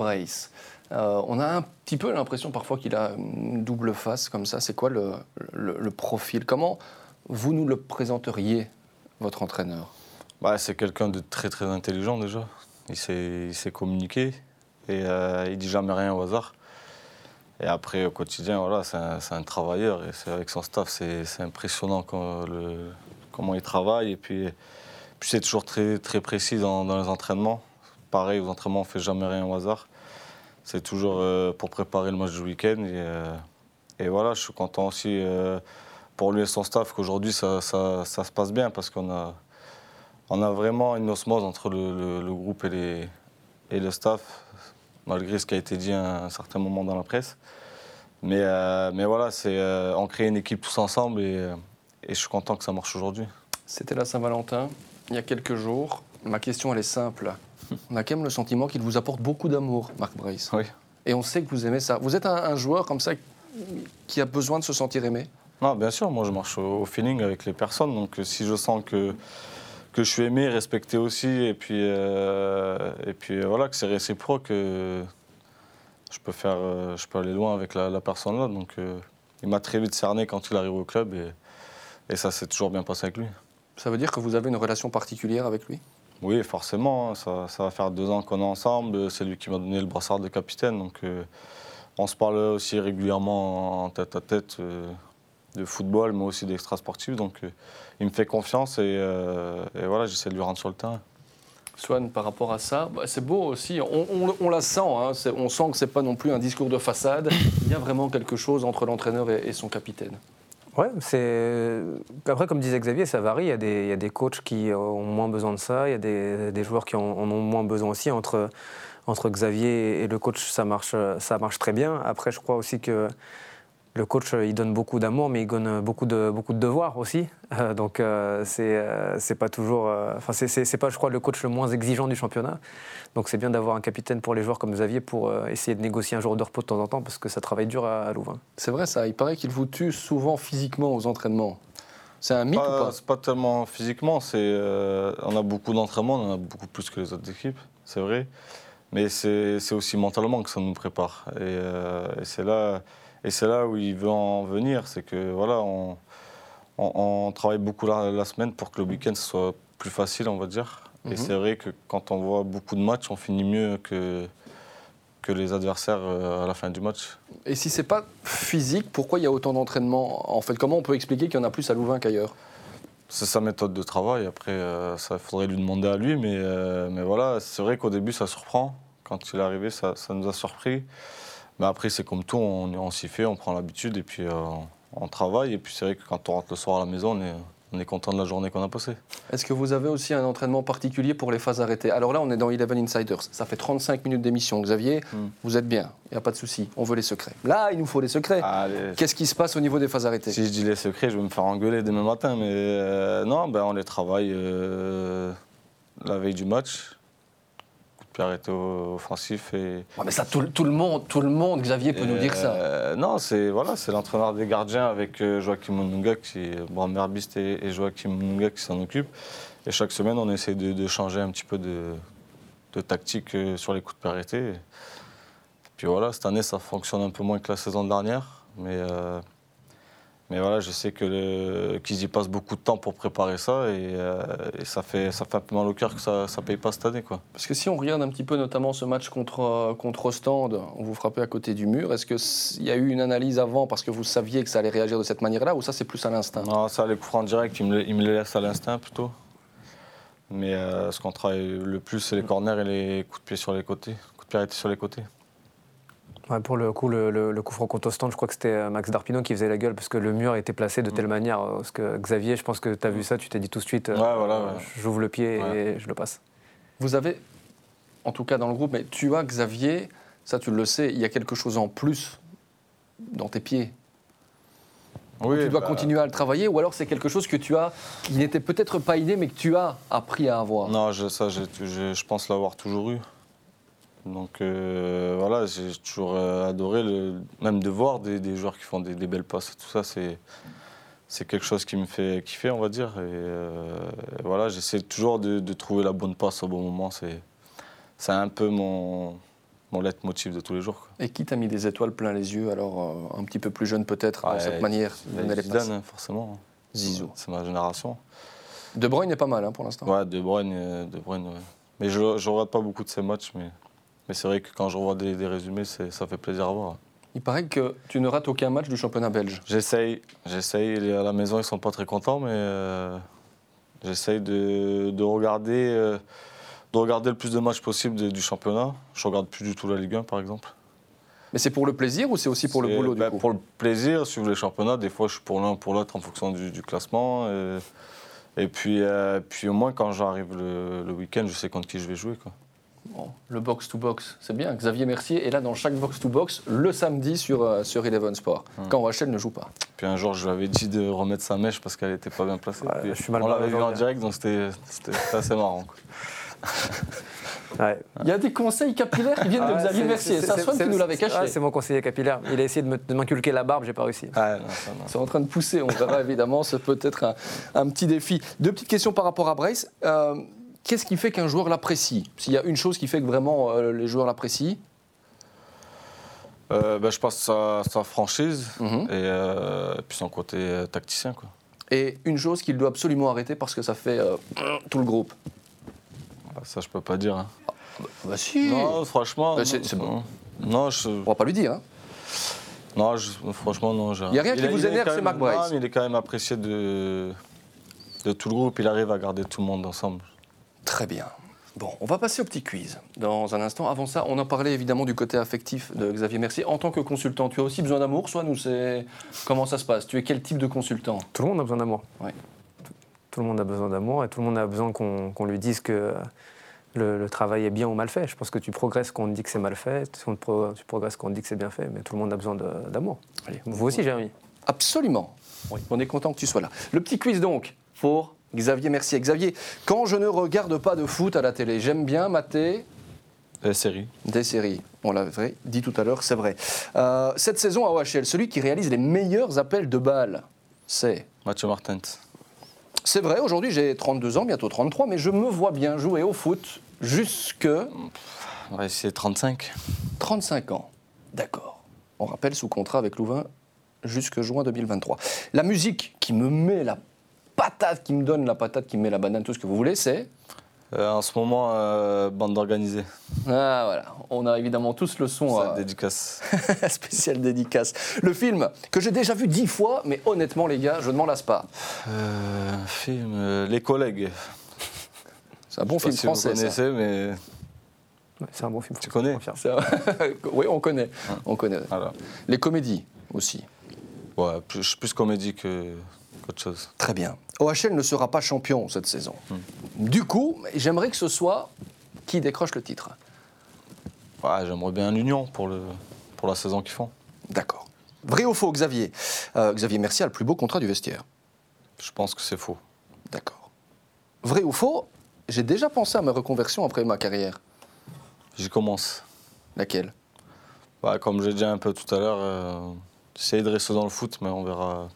euh, on a un petit peu l'impression parfois qu'il a une double face comme ça. C'est quoi le, profil? Comment vous nous le présenteriez, votre entraîneur bah, C'est quelqu'un de très très intelligent déjà. Il sait, il communiquer et euh, il dit jamais rien au hasard. Et après, au quotidien, voilà, c'est un, travailleur. Et avec son staff, c'est impressionnant comment il travaille. Et puis, c'est toujours très, très précis dans, les entraînements. Pareil, aux entraînements, on ne fait jamais rien au hasard. C'est toujours euh, pour préparer le match du week-end. Et, euh, voilà, je suis content aussi euh, pour lui et son staff qu'aujourd'hui, ça, ça, ça, se passe bien parce qu'on a, on a vraiment une osmose entre le, le, le groupe et, les, et le staff malgré ce qui a été dit à un certain moment dans la presse. Mais, euh, mais voilà, c'est euh, on crée une équipe tous ensemble et, euh, et je suis content que ça marche aujourd'hui. C'était la Saint-Valentin, il y a quelques jours. Ma question, elle est simple. On a quand même le sentiment qu'il vous apporte beaucoup d'amour, Marc Brace. Oui. Et on sait que vous aimez ça. Vous êtes un, un, joueur comme ça qui a besoin de se sentir aimé? Non, bien sûr. Moi, je marche au, feeling avec les personnes. Donc, si je sens que que je suis aimé, respecté aussi, et puis, euh, et puis voilà, que c'est réciproque, euh, je, peux faire, euh, je peux aller loin avec la, la personne là. Donc il m'a très vite cerné quand il arrive au club, et, et ça s'est toujours bien passé avec lui. Ça veut dire que vous avez une relation particulière avec lui? Oui, forcément. Ça, ça, va faire deux ans qu'on est ensemble. C'est lui qui m'a donné le brassard de capitaine. Donc on se parle aussi régulièrement en tête à tête de football, mais aussi d'extra sportif. Donc il me fait confiance et, euh, et voilà, j'essaie de lui rendre sur le terrain. Swan, par rapport à ça, bah, c'est beau aussi, on, on, on la sent, hein, on sent que ce n'est pas non plus un discours de façade, il y a vraiment quelque chose entre l'entraîneur et, et, son capitaine. Ouais, c'est. Après, comme disait Xavier, ça varie. Il y, a des, il y, a des, coachs qui ont moins besoin de ça, il y a des, des joueurs qui en, en, ont moins besoin aussi. Entre, entre Xavier et le coach, ça marche, ça marche très bien. Après, je crois aussi que le coach, il donne beaucoup d'amour, mais il donne beaucoup de, beaucoup de devoirs aussi. Euh, donc, euh, c'est euh, pas toujours. Enfin, c'est pas, je crois, le coach le moins exigeant du championnat. Donc, c'est bien d'avoir un capitaine pour les joueurs comme Xavier pour essayer de négocier un jour de repos de temps en temps parce que ça travaille dur à, à Louvain. C'est vrai, ça. Il paraît qu'il vous tue souvent physiquement aux entraînements. C'est un mythe pas, ou pas C'est pas tellement physiquement. on a beaucoup d'entraînements, on en a beaucoup plus que les autres équipes, c'est vrai. Mais c'est aussi mentalement que ça nous prépare. Et, et c'est là. Et c'est là où il veut en venir, c'est que voilà, on, on, on, travaille beaucoup la, la, semaine pour que le week-end soit plus facile, on va dire. Mm -hmm. Et c'est vrai que quand on voit beaucoup de matchs, on finit mieux que, que les adversaires euh, à la fin du match. Et si c'est pas physique, pourquoi il y a autant d'entraînement En fait, comment on peut expliquer qu'il y en a plus à Louvain qu'ailleurs? C'est sa méthode de travail. Après, euh, ça faudrait lui demander à lui, mais, euh, mais voilà, c'est vrai qu'au début, ça surprend. Quand il est arrivé, ça, ça nous a surpris. Mais après, c'est comme tout, on, on s'y fait, on prend l'habitude et puis euh, on travaille. Et puis c'est vrai que quand on rentre le soir à la maison, on est, on est content de la journée qu'on a passée. Est-ce que vous avez aussi un entraînement particulier pour les phases arrêtées? Alors là, on est dans Eleven Insiders. Ça fait 35 minutes d'émission. Xavier, Hmm. vous êtes bien. Il n'y a pas de souci. On veut les secrets. Là, il nous faut les secrets. Qu'est-ce qui se passe au niveau des phases arrêtées? Si je dis les secrets, je vais me faire engueuler demain matin. Mais euh, non, ben, on les travaille euh, la veille du match. Arrêté offensif. Et, Ouais, Mais ça, tout, tout le monde, tout le monde, Xavier peut nous dire ça. Euh, non, c'est voilà, c'est l'entraîneur des gardiens avec euh, Joachim Mununga, qui Bram Herbist et, et Joachim Mununga qui s'en occupent. Et chaque semaine, on essaie de, de changer un petit peu de, de tactique euh, sur les coups de pied arrêtés. Puis voilà, cette année, ça fonctionne un peu moins que la saison dernière. Mais, euh, mais voilà, je sais qu'ils y passent beaucoup de temps pour préparer ça. Et, euh, et ça, fait, ça fait un peu mal au cœur que ça ne paye pas cette année. Quoi. Parce que si on regarde un petit peu notamment ce match contre, euh, contre Ostende, on vous frappait à côté du mur, est-ce qu'il y a eu une analyse avant parce que vous saviez que ça allait réagir de cette manière-là ou ça c'est plus à l'instinct? Non, ça, les coups francs directs, ils me, ils me les laissent à l'instinct plutôt. Mais euh, ce qu'on travaille le plus, c'est les corners et les coups de pied sur les côtés. Coups de pied arrêtés sur les côtés. Ouais, pour le coup, le, le- le coup franc contre je crois que c'était euh, Max Darpino qui faisait la gueule parce que le mur était placé de telle manière. euh, Parce que Xavier, je pense que tu as vu ça, tu t'es dit tout de suite, euh, Ouais, voilà, ouais. j'ouvre le pied Ouais. et je le passe. Vous avez, en tout cas dans le groupe, mais tu as Xavier, ça tu le sais, il y a quelque chose en plus dans tes pieds. Oui, tu dois bah, continuer à le travailler ou alors c'est quelque chose que tu as, qui n'était peut-être pas inné mais que tu as appris à avoir. Non, je, ça, je pense l'avoir toujours eu. Donc euh, voilà, j'ai toujours euh, adoré, le, même de voir des, des joueurs qui font des, des belles passes. Tout ça, c'est, c'est quelque chose qui me fait kiffer, on va dire. Et euh, voilà, j'essaie toujours de, de trouver la bonne passe au bon moment. C'est, c'est un peu mon, mon leitmotiv de tous les jours. quoi. Et qui t'a mis des étoiles plein les yeux alors euh, un petit peu plus jeune peut-être dans Ouais, cette manière de les passes? hein, forcément. Zizou. C'est ma génération. De Bruyne est pas mal hein, pour l'instant. Ouais, De Bruyne, De Bruyne ouais. Mais je ne regarde pas beaucoup de ces matchs, mais, mais c'est vrai que quand je revois des, des résumés, ça fait plaisir à voir. Il paraît que tu ne rates aucun match du championnat belge. J'essaye, j'essaye. À la maison, ils sont pas très contents, mais euh, j'essaye de, de regarder, euh, de regarder le plus de matchs possible de- du championnat. Je regarde plus du tout la Ligue 1, par exemple. Mais c'est pour le plaisir ou c'est aussi pour le boulot du ben, coup Pour le plaisir, suivre les championnats. Des fois, je suis pour l'un, pour l'autre en fonction du, du classement. Et, et puis, euh, puis au moins, quand j'arrive le, le week-end, je sais contre qui je vais jouer. Quoi. Bon, le box-to-box, c'est bien. Xavier Mercier est là dans chaque box-to-box le samedi sur, euh, sur Eleven Sport, Hum. quand Rachel ne joue pas. Puis un jour, je lui avais dit de remettre sa mèche parce qu'elle n'était pas bien placée. Ouais, Puis je suis mal on l'avait vu en aujourd'hui. direct, donc c'était assez marrant. quoi. [laughs] Ouais. Il y a des conseils capillaires qui viennent de Ah, Xavier Mercier. c'est- Ça c'est- que nous l'avait caché. ah, c'est mon conseiller capillaire. Il a essayé de m'inculquer la barbe, j'ai pas réussi. Ah. C'est en train de pousser, on verra évidemment, c'est peut-être un, un petit défi. Deux petites questions par rapport à Brace. Euh, Qu'est-ce qui fait qu'un joueur l'apprécie? S'il y a une chose qui fait que vraiment euh, les joueurs l'apprécient, Euh, ben, je pense sa, sa franchise Mhm. et euh, puis son côté tacticien. Quoi. et une chose qu'il doit absolument arrêter parce que ça fait tout le groupe. Ah, Ça, je peux pas dire. hein. Bah si Non, franchement. Bah, c'est- bon. Non, je, On va pas lui dire. hein. non je- franchement, non. j'ai- Y a rien qui Il vous il énerve, c'est mais il est quand même apprécié de, de tout le groupe. Il arrive à garder tout le monde ensemble. Très bien. Bon, on va passer au petit quiz dans un instant. Avant ça, on en parlait évidemment du côté affectif de Xavier Mercier. En tant que consultant, tu as aussi besoin d'amour, soit nous, c'est comment ça se passe? Tu es quel type de consultant? Tout le monde a besoin d'amour. Ouais. Tout, tout le monde a besoin d'amour et tout le monde a besoin qu'on lui dise que le, le travail est bien ou mal fait. Je pense que tu progresses quand on te dit que c'est mal fait, tu, pro- tu progresses quand on te dit que c'est bien fait, mais tout le monde a besoin d'amour. Vous aussi, Jérémy. Absolument. On est content que tu sois là. Le petit quiz donc pour Xavier Mercier. Xavier, quand je ne regarde pas de foot à la télé, j'aime bien mater La série. des séries. On l'avait dit tout à l'heure, c'est vrai. Euh, cette saison à OHL, celui qui réalise les meilleurs appels de balles, c'est Mathieu Martens. C'est vrai, aujourd'hui j'ai 32 ans, bientôt 33, mais je me vois bien jouer au foot jusque On va essayer 35. 35 ans. D'accord. On rappelle sous contrat avec Louvain jusque juin 2023. La musique qui me met la patate, qui me donne la patate, qui me met la banane, tout ce que vous voulez, c'est Euh, en ce moment, euh, bande organisée. Ah voilà, on a évidemment tous le son Ça, euh, dédicace. [laughs] spécial dédicace. Le film que j'ai déjà vu dix fois, mais honnêtement les gars, je ne m'en lasse pas. Euh, un film, euh, Les collègues. C'est un bon Je sais film pas si français. Vous ça. connaissez, mais Ouais, c'est un bon film. tu connais un- [laughs] oui, on connaît. On connaît. Voilà. Les comédies aussi. Ouais, plus, je suis plus comédie que- chose. Très bien. OHL ne sera pas champion cette saison. Du coup, j'aimerais que ce soit qui décroche le titre. Ouais, J'aimerais bien l'Union pour, le, pour la saison qu'ils font. D'accord. Vrai ou faux, Xavier? Euh, Xavier Mercier a le plus beau contrat du vestiaire. Je pense que c'est faux. D'accord. Vrai ou faux J'ai déjà pensé à ma reconversion après ma carrière. J'y commence. Laquelle? Bah, comme j'ai dit un peu tout à l'heure, euh, j'essaie de rester dans le foot, mais on verra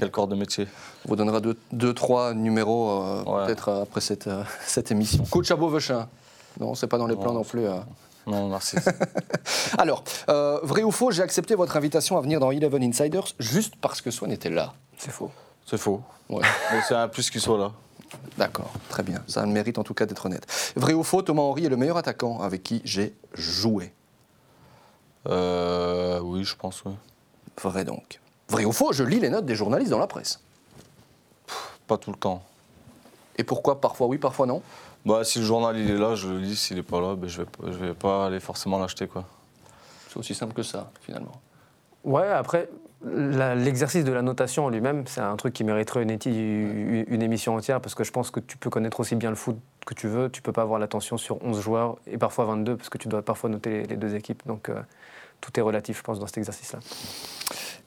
quel corps de métier. On vous donnera deux, deux trois numéros euh, peut-être euh, après cette, euh, [laughs] cette émission. Coach à Beauvechin Non, c'est pas dans les plans non plus. euh. Non, merci. [laughs] Alors, vrai ou faux, j'ai accepté votre invitation à venir dans Eleven Insiders juste parce que Swan était là. C'est faux. c'est faux. Ouais. [laughs] Mais c'est un plus qu'il soit là. D'accord, très bien. Ça a le mérite en tout cas d'être honnête. Vrai ou faux, Thomas Henry est le meilleur attaquant avec qui j'ai joué? Euh, oui, je pense, oui. Vrai donc. Vrai ou faux, je lis les notes des journalistes dans la presse. Pas tout le temps. Et pourquoi parfois oui, parfois non? Bah, si le journal il est là, je le lis. S'il est pas là, ben, je vais, pas- je vais pas aller forcément l'acheter, quoi. C'est aussi simple que ça, finalement. Ouais, après, l'exercice de la notation en lui-même, c'est un truc qui mériterait une, éti- une- une émission entière parce que je pense que tu peux connaître aussi bien le foot que tu veux. Tu peux pas avoir l'attention sur 11 joueurs et parfois 22 parce que tu dois parfois noter les, les deux équipes. Donc euh, tout est relatif, je pense, dans cet exercice-là.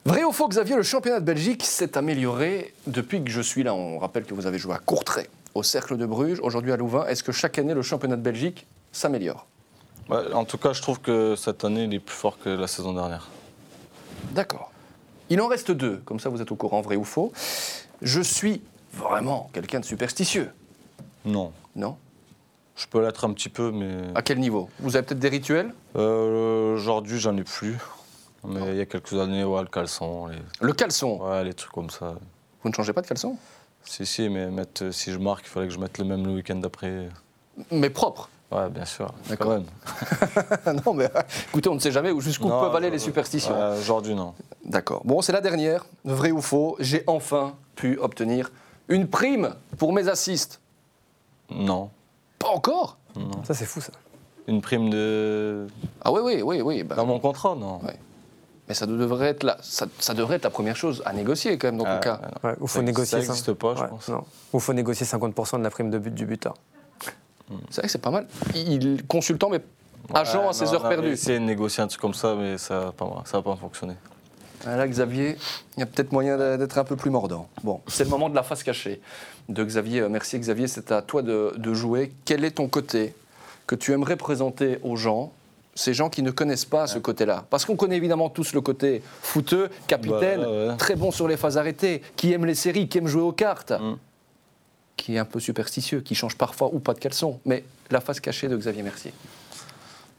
Vrai ou faux, Xavier, le championnat de Belgique s'est amélioré depuis que je suis là. On rappelle que vous avez joué à Courtrai, au Cercle de Bruges, aujourd'hui à Louvain. Est-ce que chaque année, le championnat de Belgique s'améliore? Ouais, en tout cas, je trouve que cette année, il est plus fort que la saison dernière. D'accord. Il en reste deux, comme ça vous êtes au courant, vrai ou faux. Je suis vraiment quelqu'un de superstitieux. Non. Non? Je peux l'être un petit peu, mais. À quel niveau? Vous avez peut-être des rituels? Euh, Aujourd'hui, j'en ai plus. Mais il y a quelques années, ouais, le caleçon. Les... Le caleçon? Ouais, les trucs comme ça. Vous ne changez pas de caleçon? Si, si, mais mettre, si je marque, il fallait que je mette le même le week-end d'après. Mais propre? Ouais, bien sûr. D'accord. [laughs] Non, mais écoutez, on ne sait jamais jusqu'où peuvent aller les euh, superstitions. Aujourd'hui, non. D'accord. Bon, c'est la dernière. Vrai ou faux J'ai enfin pu obtenir une prime pour mes assists. Non. Pas encore non. Ça, c'est fou, ça. Une prime de. Ah oui, oui, oui, oui. bah, Dans mon contrat, non. Ouais. mais ça devrait, être la, ça, ça devrait être la première chose à négocier quand même dans Ah, ton cas. non. Ouais, ou faut Ça- négocier ça existe pas, je ouais, pense. non. Ou faut négocier 50% de la prime de but du buteur. C'est vrai que c'est pas mal. Il, consultant, mais agent Ouais, à ses non, heures on avait perdues. essayé de négocier un truc comme ça, mais ça n'a pas, ça va pas fonctionné. Ah, Là, Xavier, il y a peut-être moyen d'être un peu plus mordant. Bon, c'est le moment de la face cachée de Xavier. Euh, Merci Xavier, c'est à toi de, de jouer. Quel est ton côté que tu aimerais présenter aux gens ces gens qui ne connaissent pas ce côté-là? Parce qu'on connaît évidemment tous le côté footeux, capitaine, Bah, ouais. très bon sur les phases arrêtées, qui aime les séries, qui aime jouer aux cartes, Mm. qui est un peu superstitieux, qui change parfois ou pas de caleçon. Mais la face cachée de Xavier Mercier.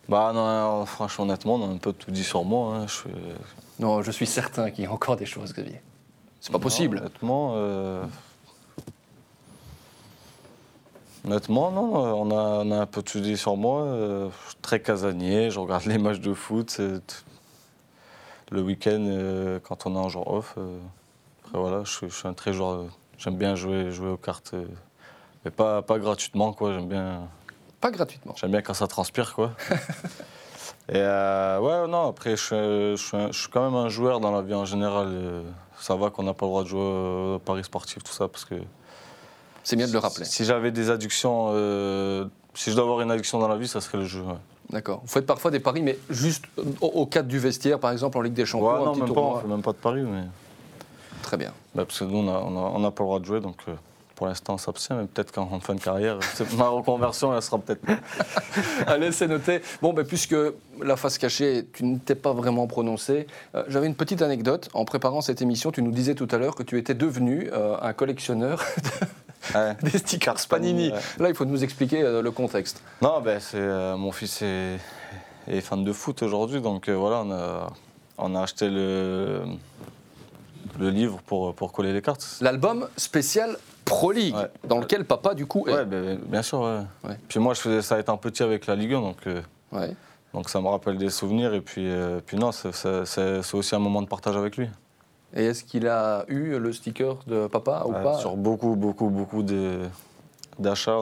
Bah non, franchement, honnêtement, on a un peu tout dit sur moi. hein. Je suis- Non, je suis certain qu'il y a encore des choses, Xavier. C'est pas Non, possible. Honnêtement, euh, honnêtement, non, euh, on a, on a un peu tout dit sur moi. euh, je suis très casanier, je regarde [laughs] les matchs de foot. Le week-end, euh, quand on est en jour off, euh, après voilà, je, suis- je suis un très joueur. euh, J'aime bien jouer, jouer aux cartes, euh, mais pas, pas gratuitement, quoi. J'aime bien. Pas gratuitement. J'aime bien quand ça transpire, quoi. [laughs] Et euh, ouais, non, après, je suis, je, suis un- je suis quand même un joueur dans la vie en général. euh, ça va qu'on n'a pas le droit de jouer au Paris sportif, tout ça, parce que. C'est bien de le rappeler. Si j'avais des addictions, euh, si je dois avoir une addiction dans la vie, ça serait le jeu. ouais. D'accord. Vous faites parfois des paris, mais juste au, au cadre du vestiaire, par exemple en Ligue des Champions, Ouais, un non, petit même pas, on fait même pas de paris, mais. Très bien. bah, parce que nous, on n'a on a- on n'a pas le droit de jouer, donc euh, pour l'instant, on s'abstient, mais peut-être qu'en fin de carrière, [laughs] ma reconversion, elle sera peut-être. [laughs] Allez, c'est noté. Bon, ben, puisque la face cachée, tu ne t'es pas vraiment prononcé, euh, j'avais une petite anecdote. En préparant cette émission, tu nous disais tout à l'heure que tu étais devenu euh, un collectionneur [laughs] Ouais. des stickers Panini. Ouais. Là, il faut nous expliquer euh, le contexte. Non, ben, c'est, mon fils est, est fan de foot aujourd'hui, donc voilà, on a, on a acheté le, le livre pour, pour coller les cartes. L'album spécial Pro League, Ouais. dans lequel papa, du coup, est. Ouais, ben, bien sûr, ouais. Puis moi, je faisais ça étant petit avec la Ligue 1, donc, euh, donc ça me rappelle des souvenirs, et puis, euh, puis non, c'est, aussi un moment de partage avec lui. Et est-ce qu'il a eu le sticker de papa ou pas? Sur beaucoup, beaucoup, beaucoup de, d'achats,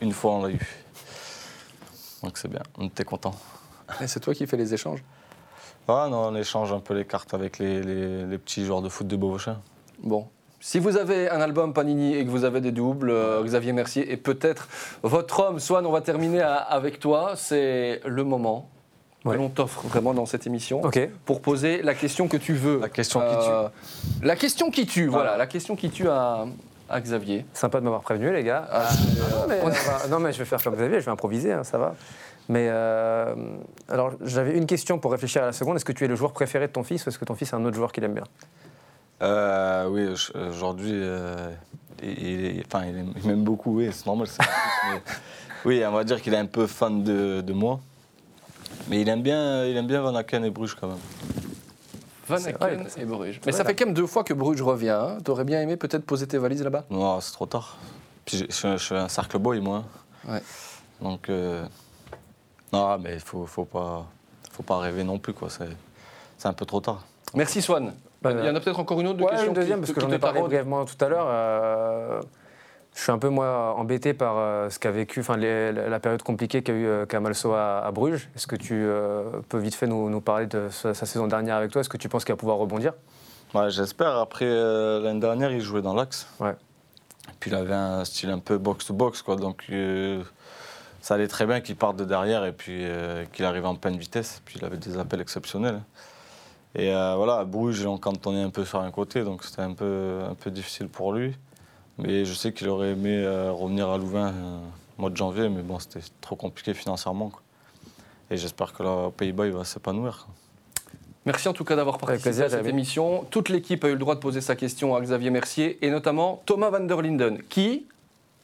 une fois, on l'a eu. Donc c'est bien, on était contents. Et C'est toi qui fais les échanges? Ah non, on échange un peu les cartes avec les, les- les petits joueurs de foot de Beauvauchin. Bon. Si vous avez un album Panini et que vous avez des doubles, euh, Xavier Mercier et peut-être votre homme, Swan, on va terminer à- avec toi. C'est le moment que l'on t'offre vraiment dans cette émission pour poser la question que tu veux. La question qui tue. La question qui tue, voilà. La question qui tue à, à Xavier. Sympa de m'avoir prévenu, les gars. Ah, non, mais, on va- non, mais je vais faire comme Xavier, je vais improviser, hein, ça va. Mais euh, alors, j'avais une question pour réfléchir à la seconde. Est-ce que tu es le joueur préféré de ton fils ou est-ce que ton fils est un autre joueur qu'il aime bien? Euh, oui, aujourd'hui, euh, il, il- enfin, il, aime- il m'aime beaucoup, oui, c'est normal. mais- [laughs] oui, on va dire qu'il est un peu fan de, de moi. Mais il aime bien, il aime bien Van Aken et Bruges quand même. Van Aken et Bruges. Mais ça fait quand même deux fois que Bruges revient. hein. T'aurais bien aimé peut-être poser tes valises là-bas? Non, c'est trop tard. Puis je, suis un- je suis un cercle boy, moi. Ouais. Donc, euh, non, mais il faut, faut, pas, faut pas rêver non plus, quoi. C'est un peu trop tard. Merci Swan. Bah, Il y en a peut-être encore une autre de Ouais, question une deuxième, qui- parce que j'en te ai parlé taraude. brièvement tout à l'heure. euh, je suis un peu, moi, embêté par euh, ce qu'a vécu, enfin, la période compliquée qu'a eu euh, Kamalso à, à Bruges. Est-ce que tu euh, peux vite fait nous, nous parler de sa, sa saison dernière avec toi? Est-ce que tu penses qu'il va pouvoir rebondir? Ouais, j'espère. Après, euh, l'année dernière, il jouait dans l'axe. Ouais. Et puis, il avait un style un peu box-to-box, quoi. Donc, euh, ça allait très bien qu'il parte de derrière et puis euh, qu'il arrive en pleine vitesse. Puis, il avait des appels exceptionnels. Et euh, voilà, à Bruges, on cantonnait un peu sur un côté, donc c'était un peu, un peu difficile pour lui. Mais je sais qu'il aurait aimé euh, revenir à Louvain euh, au mois de janvier, mais bon, c'était trop compliqué financièrement. quoi. Et j'espère que là, aux Pays-Bas, il va s'épanouir. Merci en tout cas d'avoir participé plaisir, à cette émission. Toute l'équipe a eu le droit de poser sa question à Xavier Mercier et notamment Thomas van der Linden qui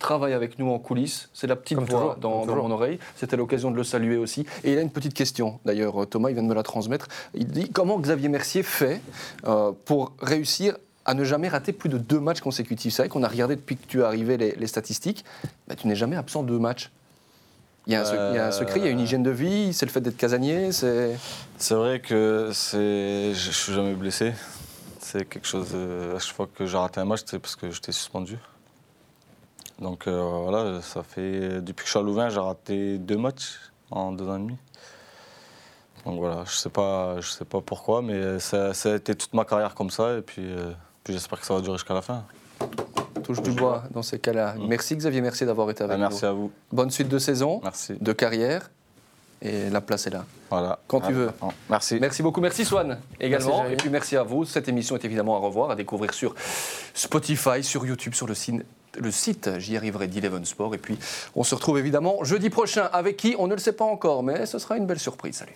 travaille avec nous en coulisses. C'est la petite Comme voix toujours, dans, dans mon oreille. C'était l'occasion de le saluer aussi. Et il a une petite question. D'ailleurs, Thomas, il vient de me la transmettre. Il dit comment Xavier Mercier fait euh, pour réussir à ne jamais rater plus de deux matchs consécutifs? C'est vrai qu'on a regardé depuis que tu es arrivé les, les statistiques. Bah, tu n'es jamais absent de deux matchs. Il y, a un, sec- il y a un secret, il y a une hygiène de vie, c'est le fait d'être casanier, c'est... C'est vrai que c'est, je, je suis jamais blessé. C'est quelque chose. euh, à chaque fois que j'ai raté un match, c'est parce que j'étais suspendu. Donc euh, voilà, ça fait depuis que je suis à Louvain, j'ai raté deux matchs en deux ans et demi. Donc voilà, je sais pas, je sais pas pourquoi, mais ça, ça a été toute ma carrière comme ça, et puis, euh, puis j'espère que ça va durer jusqu'à la fin. touche du bois dans ces cas-là. Merci Xavier, merci d'avoir été avec Ah, merci nous. à vous. Bonne suite de saison, Merci. de carrière, et la place est là. Voilà. Quand tu veux. bon, Merci. Merci beaucoup, merci Swan également. Merci, et puis merci à vous. Cette émission est évidemment à revoir, à découvrir sur Spotify, sur YouTube, sur le site. Le site, j'y arriverai d'Eleven Sport. Et puis, on se retrouve évidemment jeudi prochain avec qui On ne le sait pas encore, mais ce sera une belle surprise. Salut.